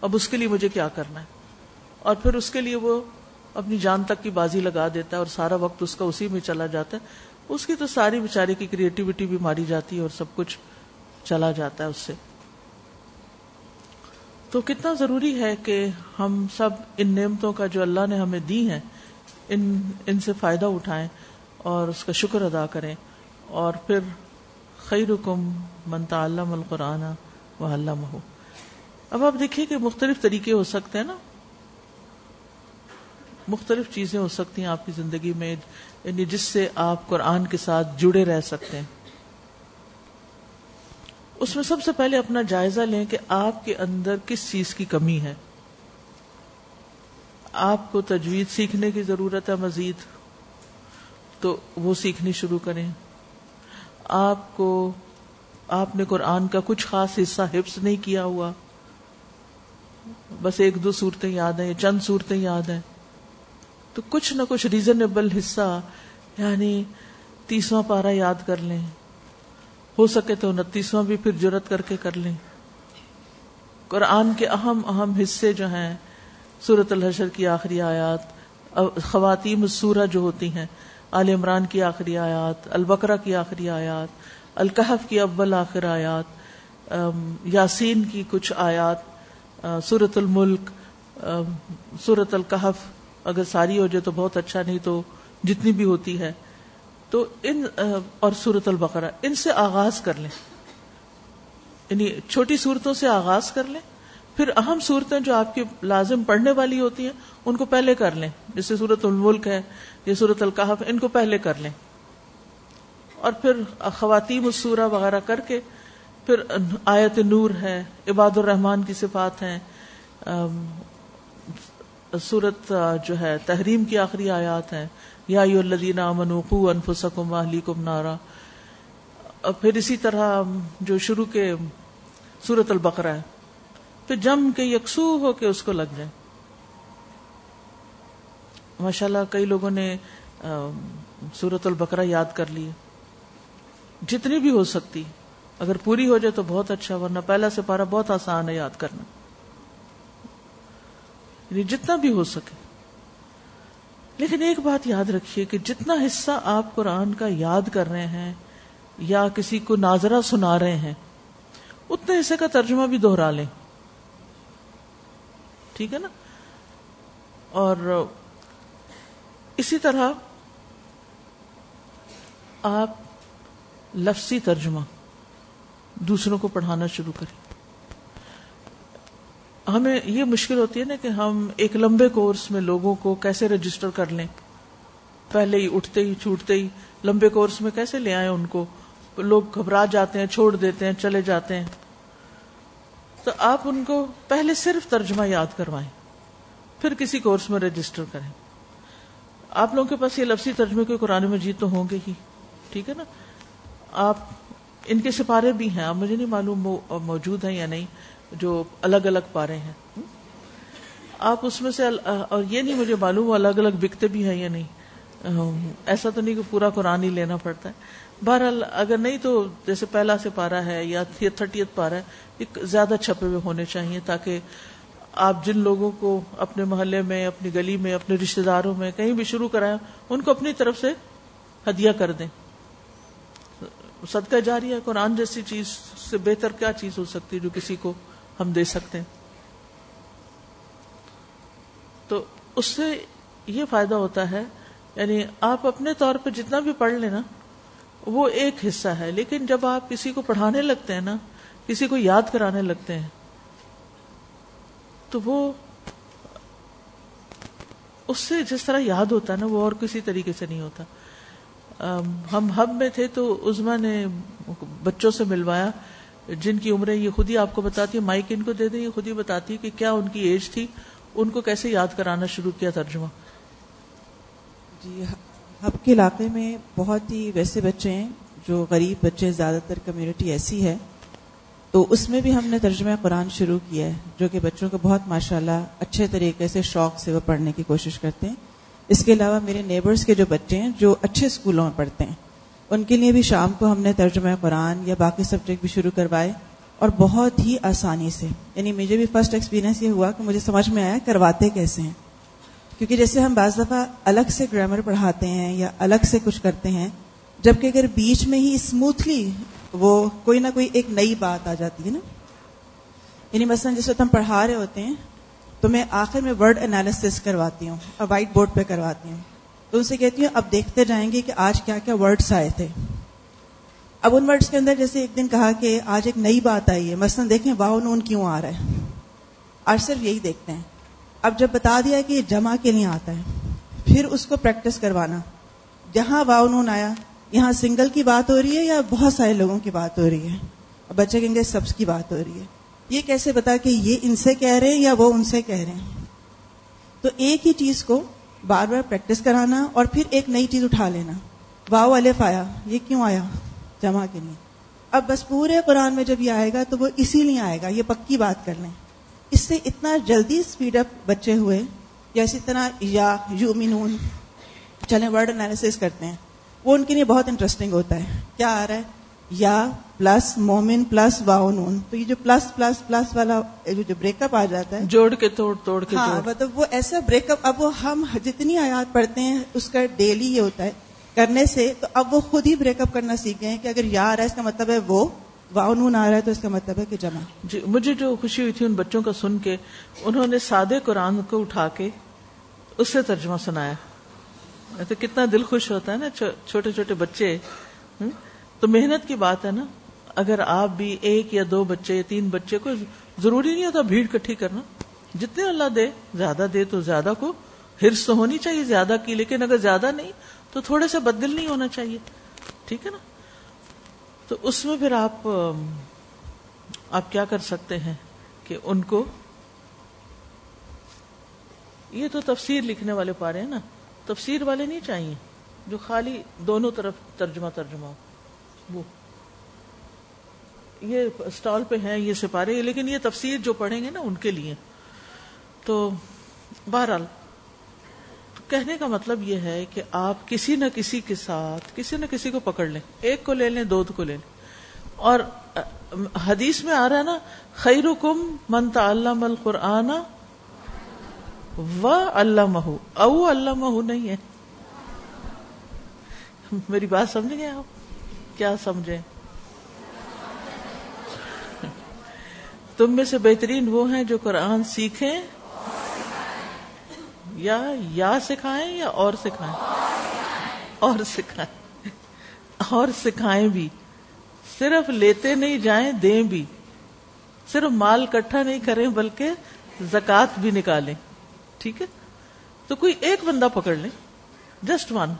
اب اس کے لیے مجھے کیا کرنا ہے؟ اور پھر اس کے لیے وہ اپنی جان تک کی بازی لگا دیتا ہے اور سارا وقت اس کا اسی میں چلا جاتا ہے۔ اس کی تو ساری بیچاری کی کریٹیوٹی بھی ماری جاتی ہے اور سب کچھ چلا جاتا ہے اس سے۔ تو کتنا ضروری ہے کہ ہم سب ان نعمتوں کا جو اللہ نے ہمیں دی ہیں، ان ان سے فائدہ اٹھائیں اور اس کا شکر ادا کریں۔ اور پھر خیر کم منتا القرآن و علامہ ہو اب آپ دیکھیے کہ مختلف طریقے ہو سکتے ہیں نا۔ مختلف چیزیں ہو سکتی ہیں آپ کی زندگی میں یعنی جس سے آپ قرآن کے ساتھ جڑے رہ سکتے ہیں۔ اس میں سب سے پہلے اپنا جائزہ لیں کہ آپ کے اندر کس چیز کی کمی ہے۔ آپ کو تجوید سیکھنے کی ضرورت ہے مزید، تو وہ سیکھنی شروع کریں۔ آپ کو، آپ نے قرآن کا کچھ خاص حصہ حفظ نہیں کیا ہوا۔ بس ایک دو صورتیں یاد ہیں چند صورتیں یاد ہیں۔ تو کچھ نہ کچھ ریزنیبل حصہ یعنی تیسواں پارا یاد کر لیں۔ ہو سکے تو انتیسواں بھی پھر جرت کر کے کر لیں۔ قرآن کے اہم اہم حصے جو ہیں سورت الحشر کی آخری آیات خواتین سورہ جو ہوتی ہیں عال عمران کی آخری آیات، البقرہ کی آخری آیات الکحف کی اول آخر آیات یاسین کی کچھ آیات سورت الملک سورت الکحف اگر ساری ہو جائے تو بہت اچھا نہیں تو جتنی بھی ہوتی ہے تو ان اور سورت البقرہ، ان سے آغاز کر لیں۔ یعنی چھوٹی صورتوں سے آغاز کر لیں۔ پھر اہم صورتیں جو آپ کی لازم پڑھنے والی ہوتی ہیں، ان کو پہلے کر لیں۔ جیسے سورت الملک ہے، یا سورت القحف ان کو پہلے کر لیں۔ اور پھر خواتین السورہ وغیرہ کر کے، پھر آیت نور ہے، عباد الرحمان کی صفات ہیں۔ سورت جو ہے، تحریم کی آخری آیات ہیں۔ یا انفسکم اہلیکم نارا۔ پھر اسی طرح جو شروع کے سورت البقرہ ہے۔ پھر جم کے یکسو ہو کے اس کو لگ جائے۔ ماشاء اللہ کئی لوگوں نے سورت البقرہ یاد کر لی جتنی بھی ہو سکتی، اگر پوری ہو جائے تو بہت اچھا ورنہ پہلا سے پارا بہت آسان ہے یاد کرنا۔ یعنی جتنا بھی ہو سکے۔ لیکن ایک بات یاد رکھیے کہ جتنا حصہ آپ قرآن کا یاد کر رہے ہیں یا کسی کو ناظرہ سنا رہے ہیں، اتنے حصے کا ترجمہ بھی دوہرا لیں۔ ٹھیک ہے نا؟ اور اسی طرح آپ لفظی ترجمہ دوسروں کو پڑھانا شروع کریں۔ ہمیں یہ مشکل ہوتی ہے نا کہ ہم ایک لمبے کورس میں لوگوں کو کیسے رجسٹر کر لیں؟ پہلے ہی اٹھتے ہی، چھوٹتے ہی لمبے کورس میں کیسے لے آئے ان کو؟ لوگ گھبرا جاتے ہیں، چھوڑ دیتے ہیں، چلے جاتے ہیں۔ تو آپ ان کو پہلے صرف ترجمہ یاد کروائیں، پھر کسی کورس میں رجسٹر کریں۔ آپ لوگوں کے پاس یہ لفظی ترجمے کے قرآن مجید تو ہوں گے ہی، ٹھیک ہے نا؟ آپ ان کے سپارے بھی ہیں، آپ مجھے نہیں معلوم موجود ہیں یا نہیں۔ جو الگ الگ پارے ہیں۔ آپ اس میں سے اور یہ نہیں مجھے معلوم الگ الگ بکتے بھی ہیں یا نہیں۔ ایسا تو نہیں کہ پورا قرآن ہی لینا پڑتا ہے۔ بہرحال اگر نہیں تو جیسے پہلا سے پارا ہے یا تھرٹیت پارا ہے، ایک زیادہ چھپے ہوئے ہونے چاہیے تاکہ آپ جن لوگوں کو اپنے محلے میں، اپنی گلی میں، اپنے رشتے داروں میں کہیں بھی شروع کرائیں ان کو اپنی طرف سے ہدیہ کر دیں۔ صدقہ جاری ہے قرآن جیسی چیز سے بہتر کیا چیز ہو سکتی ہے جو کسی کو ہم دے سکتے ہیں۔ تو اس سے یہ فائدہ ہوتا ہے یعنی آپ اپنے طور پہ جتنا بھی پڑھ لیں نا، وہ ایک حصہ ہے۔ لیکن جب آپ کسی کو پڑھانے لگتے ہیں نا، کسی کو یاد کرانے لگتے ہیں، تو وہ اس سے جس طرح یاد ہوتا ہے نا، وہ اور کسی طریقے سے نہیں ہوتا۔ ہم ہب میں تھے تو عزما نے بچوں سے ملوایا۔ جن کی عمریں یہ خود ہی آپ کو بتاتی ہے مائک ان کو دے دیں، یہ خود ہی بتاتی ہے کہ کیا ان کی ایج تھی، ان کو کیسے یاد کرانا شروع کیا ترجمہ؟ جی ہب کے علاقے میں بہت ہی ویسے بچے ہیں جو غریب بچے زیادہ تر کمیونٹی ایسی ہے۔ تو اس میں بھی ہم نے ترجمہ قرآن شروع کیا ہے، جو کہ بچوں کو بہت ماشاء اللہ اچھے طریقے سے شوق سے وہ پڑھنے کی کوشش کرتے ہیں۔ اس کے علاوہ میرے نیبرز کے جو بچے ہیں، جو اچھے اسکولوں میں پڑھتے ہیں ان کے لیے بھی شام کو ہم نے ترجمہ قرآن یا باقی سبجیکٹ بھی شروع کروائے اور بہت ہی آسانی سے یعنی مجھے بھی فرسٹ ایکسپیرینس یہ ہوا کہ مجھے سمجھ میں آیا کرواتے کیسے ہیں۔ کیونکہ جیسے ہم بعض دفعہ الگ سے گرامر پڑھاتے ہیں یا الگ سے کچھ کرتے ہیں، جبکہ اگر بیچ میں ہی اسموتھلی وہ کوئی نہ کوئی ایک نئی بات آ جاتی ہے نا۔ یعنی مثلا جس وقت ہم پڑھا رہے ہوتے ہیں، تو میں آخر میں ورڈ انالیس کرواتی ہوں اور وائٹ بورڈ پہ کرواتی ہوں۔ تو ان سے کہتی ہوں اب دیکھتے جائیں گے کہ آج کیا کیا ورڈس آئے تھے۔ اب ان ورڈس کے اندر جیسے ایک دن کہا کہ آج ایک نئی بات آئی ہے۔ مثلاً دیکھیں واؤ نون کیوں آ رہا ہے؟ آج صرف یہی دیکھتے ہیں۔ اب جب بتا دیا کہ یہ جمع کے لیے آتا ہے، پھر اس کو پریکٹس کروانا۔ جہاں واؤ نون آیا، یہاں سنگل کی بات ہو رہی ہے یا بہت سارے لوگوں کی بات ہو رہی ہے؟ بچے کہیں گے، سبز کی بات ہو رہی ہے۔ یہ کیسے بتا کہ یہ ان سے کہہ رہے ہیں یا وہ ان سے کہہ رہے ہیں؟ تو ایک ہی چیز کو بار بار پریکٹس کرانا اور پھر ایک نئی چیز اٹھا لینا۔ واؤ الف آیا، یہ کیوں آیا؟ جمع کے لیے۔ اب بس پورے قرآن میں جب یہ آئے گا تو وہ اسی لیے آئے گا، یہ پکی بات کر لیں۔ اس سے اتنا جلدی اسپیڈ اپ بچے ہوئے یا اسی طرح یا یو مینون چلیں ورڈ انالیس کرتے ہیں۔ وہ ان کے لیے بہت انٹرسٹنگ ہوتا ہے۔ کیا آ رہا ہے؟ یا پلس مومن پلس واؤن تو یہ جو پلس پلس پلس والا جو بریک اپ آ جاتا ہے جوڑ کے توڑ توڑ کے ہاں مطلب وہ ایسا بریک اپ اب وہ ہم جتنی آیات پڑھتے ہیں اس کا ڈیلی یہ ہوتا ہے کرنے سے تو اب وہ خود ہی بریک اپ کرنا سیکھ گئے ہیں کہ اگر یا آ رہا ہے اس کا مطلب ہے وہ واؤن آ رہا ہے تو اس کا مطلب ہے کہ جمع۔ جی مجھے جو خوشی ہوئی تھی ان بچوں کا سن کے انہوں نے سادے قرآن کو اٹھا کے اس سے ترجمہ سنایا۔ تو کتنا دل خوش ہوتا ہے نا چھوٹے چھوٹے بچے تو محنت کی بات ہے نا۔ اگر آپ بھی ایک یا دو بچے یا تین بچے کو ضروری نہیں ہوتا بھیڑ کٹھی کرنا۔ جتنے اللہ دے، زیادہ دے تو زیادہ کو ہرس ہونی چاہیے زیادہ کی، لیکن اگر زیادہ نہیں تو تھوڑے سے بدل نہیں ہونا چاہیے۔ ٹھیک ہے نا؟ تو اس میں پھر آپ آپ کیا کر سکتے ہیں کہ ان کو، یہ تو تفسیر لکھنے والے پا رہے ہیں نا۔ تفسیر والے نہیں چاہیے، جو خالی دونوں طرف ترجمہ ترجمہ ہو۔ وہ یہ اسٹال پہ ہیں، یہ سپارے، لیکن یہ تفسیر جو پڑھیں گے نا ان کے لیے۔ تو بہرحال، کہنے کا مطلب یہ ہے کہ آپ کسی نہ کسی کے ساتھ، کسی نہ کسی کو پکڑ لیں۔ ایک کو لے لیں، دو کو لے لیں۔ اور حدیث میں آ رہا ہے نا خیر کم منتا اللہ القرآن و اللہ مہو او اللہ مہو نہیں ہے۔ میری بات سمجھ گئے آپ؟ کیا سمجھیں؟ تم میں سے بہترین وہ ہیں جو قرآن سیکھیں یا یا سکھائیں یا اور سکھائیں؟ اور سکھائیں۔ اور سکھائیں بھی۔ صرف لیتے نہیں جائیں، دیں بھی۔ صرف مال کٹھا نہیں کریں، بلکہ زکات بھی نکالیں۔ ٹھیک ہے؟ تو کوئی ایک بندہ پکڑ لیں جسٹ ون،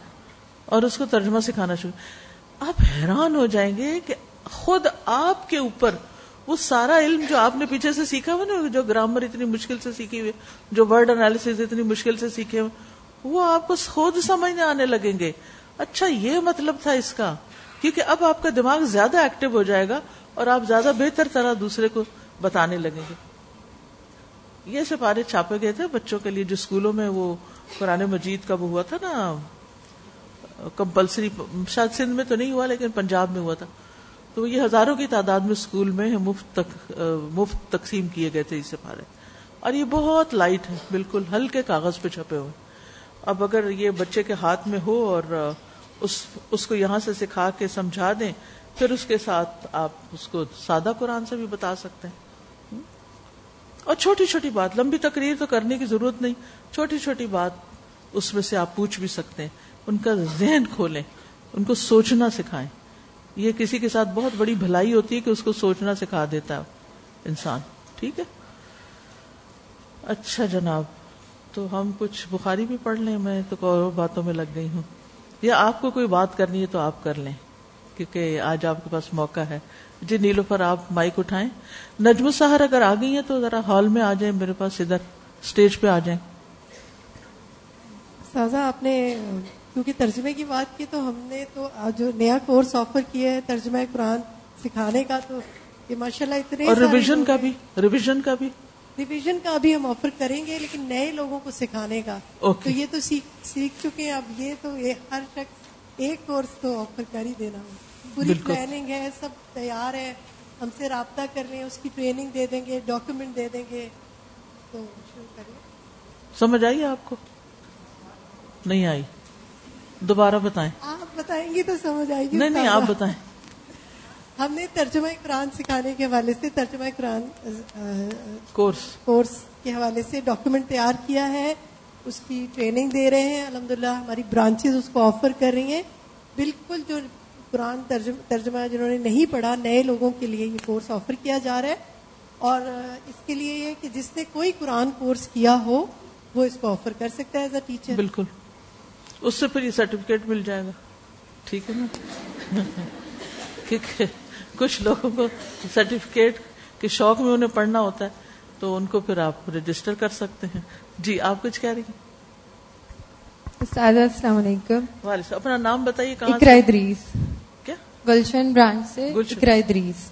اور اس کو ترجمہ سکھانا شروع۔ آپ حیران ہو جائیں گے کہ خود آپ کے اوپر وہ سارا علم جو آپ نے پیچھے سے سیکھا ہوا نا، جو گرامر اتنی مشکل سے سیکھی ہوئی، جو ورڈ انالیس اتنی مشکل سے سیکھے ہوئے وہ آپ کو خود سمجھنے آنے لگیں گے۔ اچھا یہ مطلب تھا اس کا، کیونکہ اب آپ کا دماغ زیادہ ایکٹیو ہو جائے گا اور آپ زیادہ بہتر طرح دوسرے کو بتانے لگیں گے۔ یہ سپارے چھاپے گئے تھے بچوں کے لیے، جو اسکولوں میں وہ قرآن مجید کا وہ ہوا تھا نا کمپلسری، شاید سندھ میں تو نہیں ہوا لیکن پنجاب میں ہوا تھا۔ تو یہ ہزاروں کی تعداد میں اسکول میں مفت تک، مفت تقسیم کیے گئے تھے اس پارے اور یہ بہت لائٹ ہے، بالکل ہلکے کاغذ پہ چھپے ہوئے۔ اب اگر یہ بچے کے ہاتھ میں ہو اور اس اس کو یہاں سے سکھا کے سمجھا دیں، پھر اس کے ساتھ آپ اس کو سادہ قرآن سے بھی بتا سکتے ہیں۔ اور چھوٹی چھوٹی بات، لمبی تقریر تو کرنے کی ضرورت نہیں، چھوٹی چھوٹی بات اس میں سے آپ پوچھ بھی سکتے ہیں۔ ان کا ذہن کھولیں، ان کو سوچنا سکھائیں۔ یہ کسی کے ساتھ بہت بڑی بھلائی ہوتی ہے کہ اس کو سوچنا سکھا دیتا ہے انسان، ٹھیک ہے؟ اچھا جناب، تو ہم کچھ بخاری بھی پڑھ لیں، میں تو اور باتوں میں لگ گئی ہوں۔ یا آپ کو کوئی بات کرنی ہے تو آپ کر لیں، کیونکہ آج آپ کے پاس موقع ہے۔ جی نیلو پر آپ مائک اٹھائیں۔ نجم سہر اگر آ گئی ہیں تو ذرا ہال میں آ جائیں، میرے پاس ادھر اسٹیج پہ آ جائیں۔ سازا، آپ نے کیونکہ ترجمے کی بات کی تو ہم نے تو جو نیا کورس آفر کیا ہے ترجمہ قرآن سکھانے کا تو یہ ماشاء اللہ اتنے اور ریویژن کا بھی ریویژن کا بھی؟ ریویژن کا بھی ہم آفر کریں گے لیکن نئے لوگوں کو سکھانے کا۔ تو یہ تو سیکھ چکے ہیں اب یہ تو ہر شخص ایک کورس تو آفر کر ہی دینا پوری پلاننگ ہے سب تیار ہے ہم سے رابطہ کر لیں اس کی ٹریننگ دے دیں گے ڈاکومنٹ دے دیں گے۔ تو شروع کریں۔ سمجھ آئیے آپ کو؟ نہیں آئی۔ دوبارہ بتائیں۔ آپ بتائیں گے تو سمجھ آئے گی۔ نہیں نہیں آپ بتائیں۔ ہم نے ترجمہ قرآن سکھانے کے حوالے سے ترجمہ قرآن کورس۔ کورس کے حوالے سے ڈاکومنٹ تیار کیا ہے۔ اس کی ٹریننگ دے رہے ہیں۔ الحمد ہماری برانچز اس کو آفر کر رہی ہیں۔ بالکل جو قرآن ترجمہ جنہوں نے نہیں پڑھا نئے لوگوں کے لیے یہ کورس آفر کیا جا رہا ہے۔ اور اس کے لیے یہ کہ جس نے کوئی قرآن کورس کیا ہو وہ اس کو آفر کر سکتا ہے ایز اے ٹیچر۔ بالکل۔ اس سے پھر یہ سرٹیفکیٹ مل جائے گا۔ ٹھیک ہے نا؟ کیونکہ کچھ لوگوں کو سرٹیفکیٹ کے شوق میں انہیں پڑھنا ہوتا ہے تو ان کو پھر آپ رجسٹر کر سکتے ہیں۔ جی آپ کچھ کہہ رہی ہیں؟ السلام علیکم۔ اپنا نام بتائیے کہاں ادریس۔ کیا؟ گلشن برانچ سے ادریس۔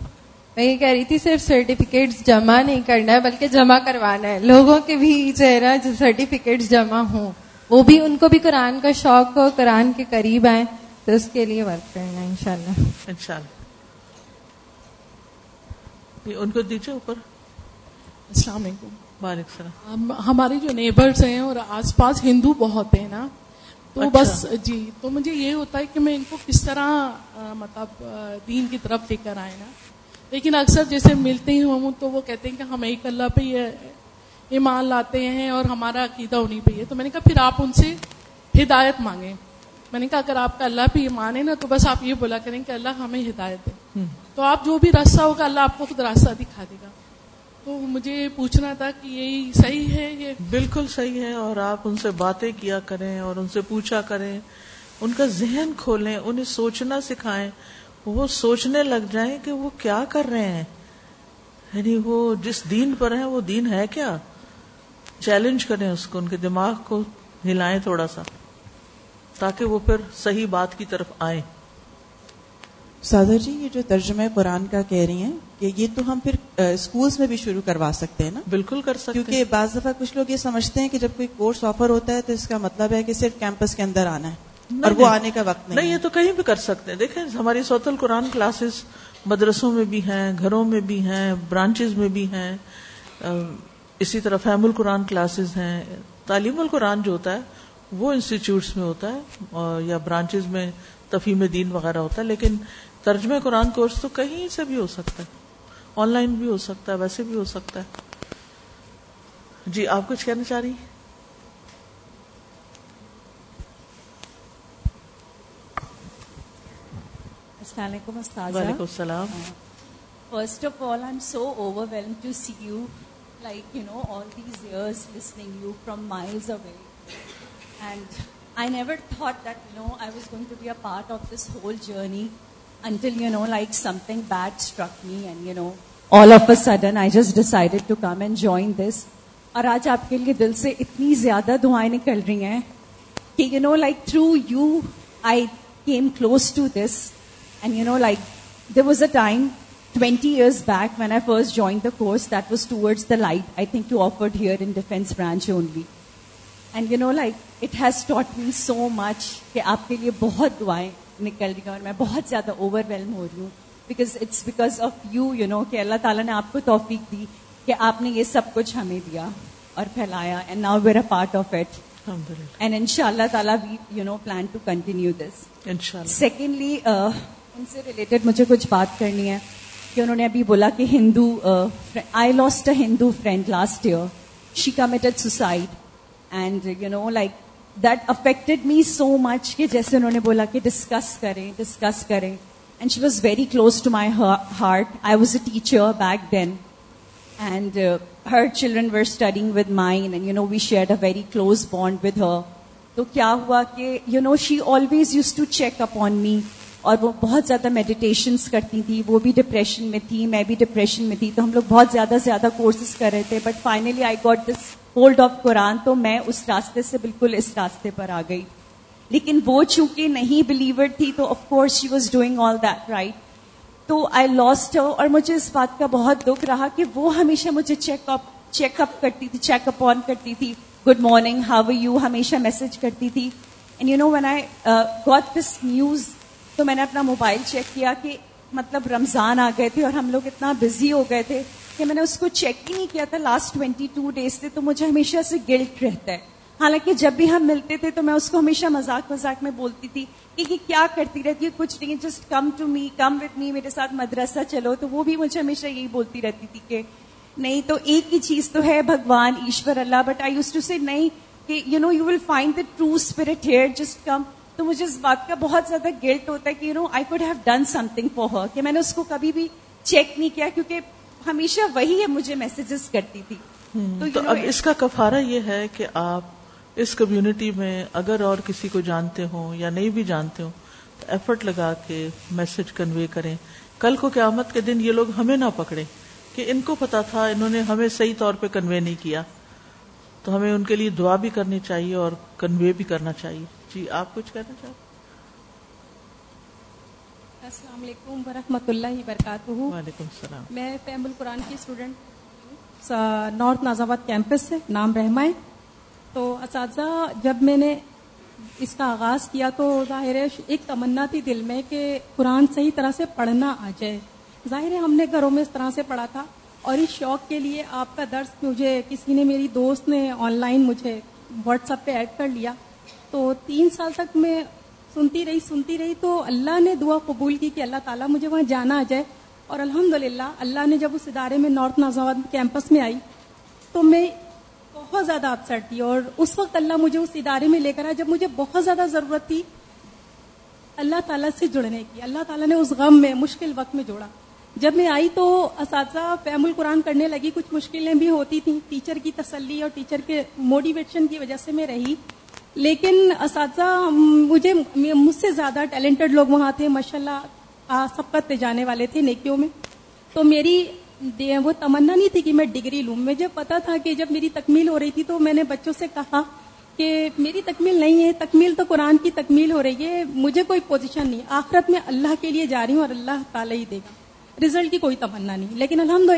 میں یہ کہہ رہی تھی صرف سرٹیفکیٹس جمع نہیں کرنا ہے بلکہ جمع کروانا ہے۔ لوگوں کے بھی چہرہ جو سرٹیفکیٹس جمع ہوں۔ وہ بھی ان کو بھی قرآن کا شوق ہو قرآن کے قریب آئے تو اس کے لیے ورک کرنا ان شاء اللہ ان شاء اللہ ان کو دیجیے اوپر۔ السلام علیکم۔ وعلیکم السلام۔ ہمارے جو نیبرز ہیں اور آس پاس ہندو بہت ہیں نا تو اچھا۔ بس جی تو مجھے یہ ہوتا ہے کہ میں ان کو کس طرح مطلب دین کی طرف لے کر آئے نا۔ لیکن اکثر جیسے ملتے ہی ہوں تو وہ کہتے ہیں کہ ہم ایک اللہ پہ ایمان لاتے ہیں اور ہمارا عقیدہ انہیں پہ ہے۔ تو میں نے کہا پھر آپ ان سے ہدایت مانگیں۔ میں نے کہا اگر آپ کا اللہ پہ ایمان ہے نا تو بس آپ یہ بولا کریں کہ اللہ ہمیں ہدایت دے۔ تو آپ جو بھی راستہ ہوگا اللہ آپ کو خود راستہ دکھا دے گا۔ تو مجھے پوچھنا تھا کہ یہی صحیح ہے یہ بالکل صحیح ہے اور آپ ان سے باتیں کیا کریں اور ان سے پوچھا کریں۔ ان کا ذہن کھولیں انہیں سوچنا سکھائیں۔ وہ سوچنے لگ جائیں کہ وہ کیا کر رہے ہیں۔ یعنی وہ جس دین پر ہیں وہ دین ہے کیا؟ چیلنج کریں اس کو ان کے دماغ کو ہلائیں تھوڑا سا تاکہ وہ پھر صحیح بات کی طرف آئیں۔ سادر جی یہ جو ترجمہ قرآن کا کہہ رہی ہیں کہ یہ تو ہم پھر اسکولس میں بھی شروع کروا سکتے ہیں نا؟ بالکل کر سکتے کیونکہ بعض دفعہ کچھ لوگ یہ سمجھتے ہیں کہ جب کوئی کورس آفر ہوتا ہے تو اس کا مطلب ہے کہ صرف کیمپس کے اندر آنا ہے اور وہ آنے کا وقت نہیں یہ تو کہیں بھی کر سکتے ہیں۔ دیکھیں ہماری سوت القرآن کلاسز مدرسوں میں بھی ہیں گھروں میں بھی ہیں برانچز میں بھی ہیں۔ اسی طرح فہم القرآن کلاسز ہیں۔ تعلیم القرآن جو ہوتا ہے وہ انسٹیٹیوٹس میں ہوتا ہے یا برانچز میں تفہیم دین وغیرہ ہوتا ہے لیکن ترجمہ قرآن کورس تو کہیں سے بھی ہو سکتا ہے۔ آن لائن بھی ہو سکتا ہے ویسے بھی ہو سکتا ہے۔ جی آپ کچھ کہنا چاہ رہی السلام علیکم وعلیکم السلام۔ First of all I am so overwhelmed to see you like you know all these years listening you from miles away and I never thought that you know I was going to be a part of this whole journey until you know like something bad struck me and you know all of a sudden I just decided to come and join this اور آج آپ کے لیے دل سے اتنی زیادہ دعائیں نکل رہی ہیں کہ you know like through you I came close to this and you know like there was a time twenty years back when I first join the course that was towards the light I think to afford here in defence branch only and you know like it has taught me so much کہ آپ کے لیے بہت دعائیں نکل رہی ہیں اور میں بہت زیادہ اوور ویلم ہو رہی ہوں because it's because of you you know کہ اللہ تعالیٰ نے آپ کو توفیق دی کہ آپ نے یہ سب کچھ ہمیں دیا اور پھیلایا and now we're a part of it and ان شاء اللہ تعالیٰ we you know plan to continue this secondly ان سے ریلیٹڈ مجھے کچھ بات کرنی ہے کہ انہوں نے ابھی بولا کہ Hindu I lost a Hindu friend last year she committed suicide and you know like that affected me so much کہ جیسے انہوں نے بولا کہ ڈسکس کریں ڈسکس کریں. And she was very close to my heart I was a teacher back then and her children were studying with mind and you know we share a very close bond with her تو کیا ہوا کہ you know she always use to check up on me اور وہ بہت زیادہ میڈیٹیشنس کرتی تھی، وہ بھی ڈپریشن میں تھی، میں بھی ڈپریشن میں تھی، تو ہم لوگ بہت زیادہ زیادہ کورسز کر رہے تھے but finally I got this hold of Quran تو میں اس راستے سے بالکل اس راستے پر آ گئی۔ لیکن وہ چونکہ نہیں بلیور تھی، تو of course she was doing all that right تو آئی لاسٹ اور مجھے اس بات کا بہت دکھ رہا کہ وہ ہمیشہ مجھے چیک اپ چیک اپ کرتی تھی چیک اپ آن کرتی تھی۔ گڈ مارننگ ہاؤ یو ہمیشہ میسج کرتی تھی۔ And you know when I got this news تو میں نے اپنا موبائل چیک کیا کہ مطلب رمضان آ گئے تھے اور ہم لوگ اتنا بزی ہو گئے تھے کہ میں نے اس کو چیک ہی نہیں کیا تھا لاسٹ ٹوینٹی ٹو ڈیز سے تو مجھے ہمیشہ سے گلٹ رہتا ہے۔ حالانکہ جب بھی ہم ملتے تھے تو میں اس کو ہمیشہ مذاق مذاق میں بولتی تھی کہ یہ کیا کرتی رہتی ہے، کچھ نہیں just come to me come with me میرے ساتھ مدرسہ چلو۔ تو وہ بھی مجھے ہمیشہ یہی بولتی رہتی تھی کہ نہیں، تو ایک ہی چیز تو ہے، بھگوان، ایشور، اللہ۔ But I use to say نہیں کہ you know you will find the true spirit here just come تو مجھے اس بات کا بہت زیادہ گلٹ ہوتا ہے کہ you know I could have done something for her کہ میں نے اس کو کبھی بھی چیک نہیں کیا کیونکہ ہمیشہ وہی ہے مجھے میسجز کرتی تھی. تو اب اس کا کفارہ یہ ہے کہ آپ اس کمیونٹی میں اگر اور کسی کو جانتے ہوں یا نہیں بھی جانتے ہوں تو ایفرٹ لگا کے میسج کنوے کریں۔ کل کو قیامت کے دن یہ لوگ ہمیں نہ پکڑے کہ ان کو پتا تھا انہوں نے ہمیں صحیح طور پہ کنوے نہیں کیا۔ تو ہمیں ان کے لیے دعا بھی کرنی چاہیے اور کنوے بھی کرنا چاہیے۔ جی آپ کچھ کہنا چاہتے السلام علیکم ورحمۃ اللہ وبرکاتہ۔ وعلیکم السلام۔ میں فیم القرآن کی اسٹوڈنٹ نارتھ نازآباد کیمپس سے نام رحمائے تو اساتذہ جب میں نے اس کا آغاز کیا تو ظاہر ہے ایک تمنا تھی دل میں کہ قرآن صحیح طرح سے پڑھنا آ جائے۔ ظاہر ہے ہم نے گھروں میں اس طرح سے پڑھا تھا۔ اور اس شوق کے لیے آپ کا درس مجھے کسی نے میری دوست نے آن لائن مجھے واٹس ایپ پہ ایڈ کر لیا۔ تو تین سال تک میں سنتی رہی سنتی رہی تو اللہ نے دعا قبول کی کہ اللہ تعالیٰ مجھے وہاں جانا آ جائے۔ اور الحمد اللہ نے جب اس ادارے میں نارتھ نازاواد کیمپس میں آئی تو میں بہت زیادہ اپسٹ تھی اور اس وقت اللہ مجھے اس ادارے میں لے کر آیا جب مجھے بہت زیادہ ضرورت تھی اللہ تعالیٰ سے جڑنے کی۔ اللہ تعالیٰ نے اس غم میں، مشکل وقت میں جوڑا۔ جب میں آئی تو اساتذہ فیم القرآن کرنے لگی، کچھ مشکلیں بھی ہوتی تھیں۔ ٹیچر کی تسلی اور ٹیچر کے موٹیویشن کی وجہ سے میں رہی۔ لیکن اساتذہ، مجھے مجھ سے زیادہ ٹیلنٹڈ لوگ وہاں تھے ماشاء اللہ سبقت پہ جانے والے تھے نیکیوں میں۔ تو میری وہ تمنا نہیں تھی کہ میں ڈگری لوں۔ مجھے پتا تھا کہ جب میری تکمیل ہو رہی تھی تو میں نے بچوں سے کہا کہ میری تکمیل نہیں ہے، تکمیل تو قرآن کی تکمیل ہو رہی ہے، مجھے کوئی پوزیشن نہیں۔ آخرت میں اللہ کے لیے جا رہی ہوں اور اللہ تعالیٰ ہی دے گا۔ رزلٹ کی کوئی تمنا نہیں۔ لیکن الحمد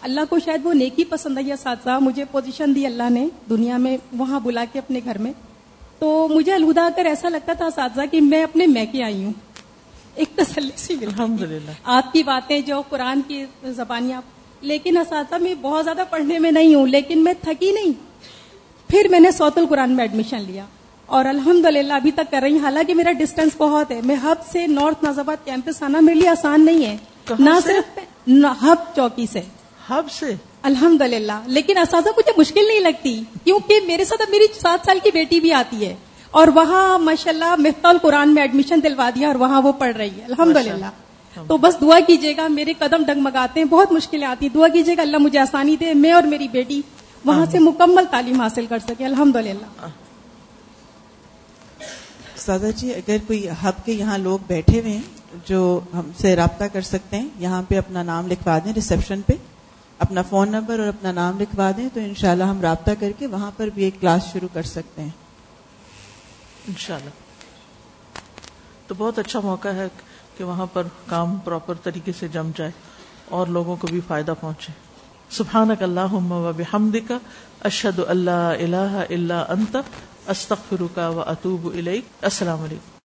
اللہ کو شاید وہ نیکی پسند ہے ساتھ مجھے پوزیشن دی اللہ نے دنیا میں، وہاں بلا کے اپنے گھر میں۔ تو مجھے الہدا کر ایسا لگتا تھا اساتذہ کہ میں اپنے میکے آئی ہوں۔ ایک تسلی سی الحمد للہ آپ کی باتیں جو قرآن کی زبانیاں لیکن اساتذہ میں بہت زیادہ پڑھنے میں نہیں ہوں لیکن میں تھکی نہیں۔ پھر میں نے سوت القرآن میں ایڈمیشن لیا۔ اور الحمد للہ ابھی تک کر رہی ہوں۔ حالانکہ میرا ڈسٹینس بہت ہے۔ میں ہب سے نارتھ نازآباد کیمپس آنا میرے لیے آسان نہیں ہے۔ نہ صرف ہب چوکی سے۔ ہب سے؟ الحمد للہ لیکن اساتذہ مجھے مشکل نہیں لگتی کیونکہ میرے ساتھ اب میری سات سال کی بیٹی بھی آتی ہے۔ اور وہاں ماشاء اللہ مفتا القرآن میں ایڈمیشن دلوا دیا اور وہاں وہ پڑھ رہی ہے۔ الحمد للہ تو بس دعا کیجیے گا میرے قدم ڈگمگاتے ہیں بہت مشکلیں آتی ہیں۔ دعا کیجیے گا اللہ مجھے آسانی دے میں اور میری بیٹی وہاں سے مکمل تعلیم حاصل کر سکے الحمد للہ سادہ جی اگر کوئی ہب کے یہاں لوگ بیٹھے ہوئے ہیں جو ہم سے رابطہ کر سکتے ہیں یہاں پہ اپنا نام لکھوا دیں ریسپشن پہ۔ اپنا فون نمبر اور اپنا نام لکھوا دیں تو انشاءاللہ ہم رابطہ کر کے وہاں پر بھی ایک کلاس شروع کر سکتے ہیں۔ انشاءاللہ۔ تو بہت اچھا موقع ہے کہ وہاں پر کام پراپر طریقے سے جم جائے اور لوگوں کو بھی فائدہ پہنچے۔ سبحانک اللہم و بحمدک، اشہد اللہ الہ الا انت، استغفرک و اتوب الیک۔ السلام علیکم۔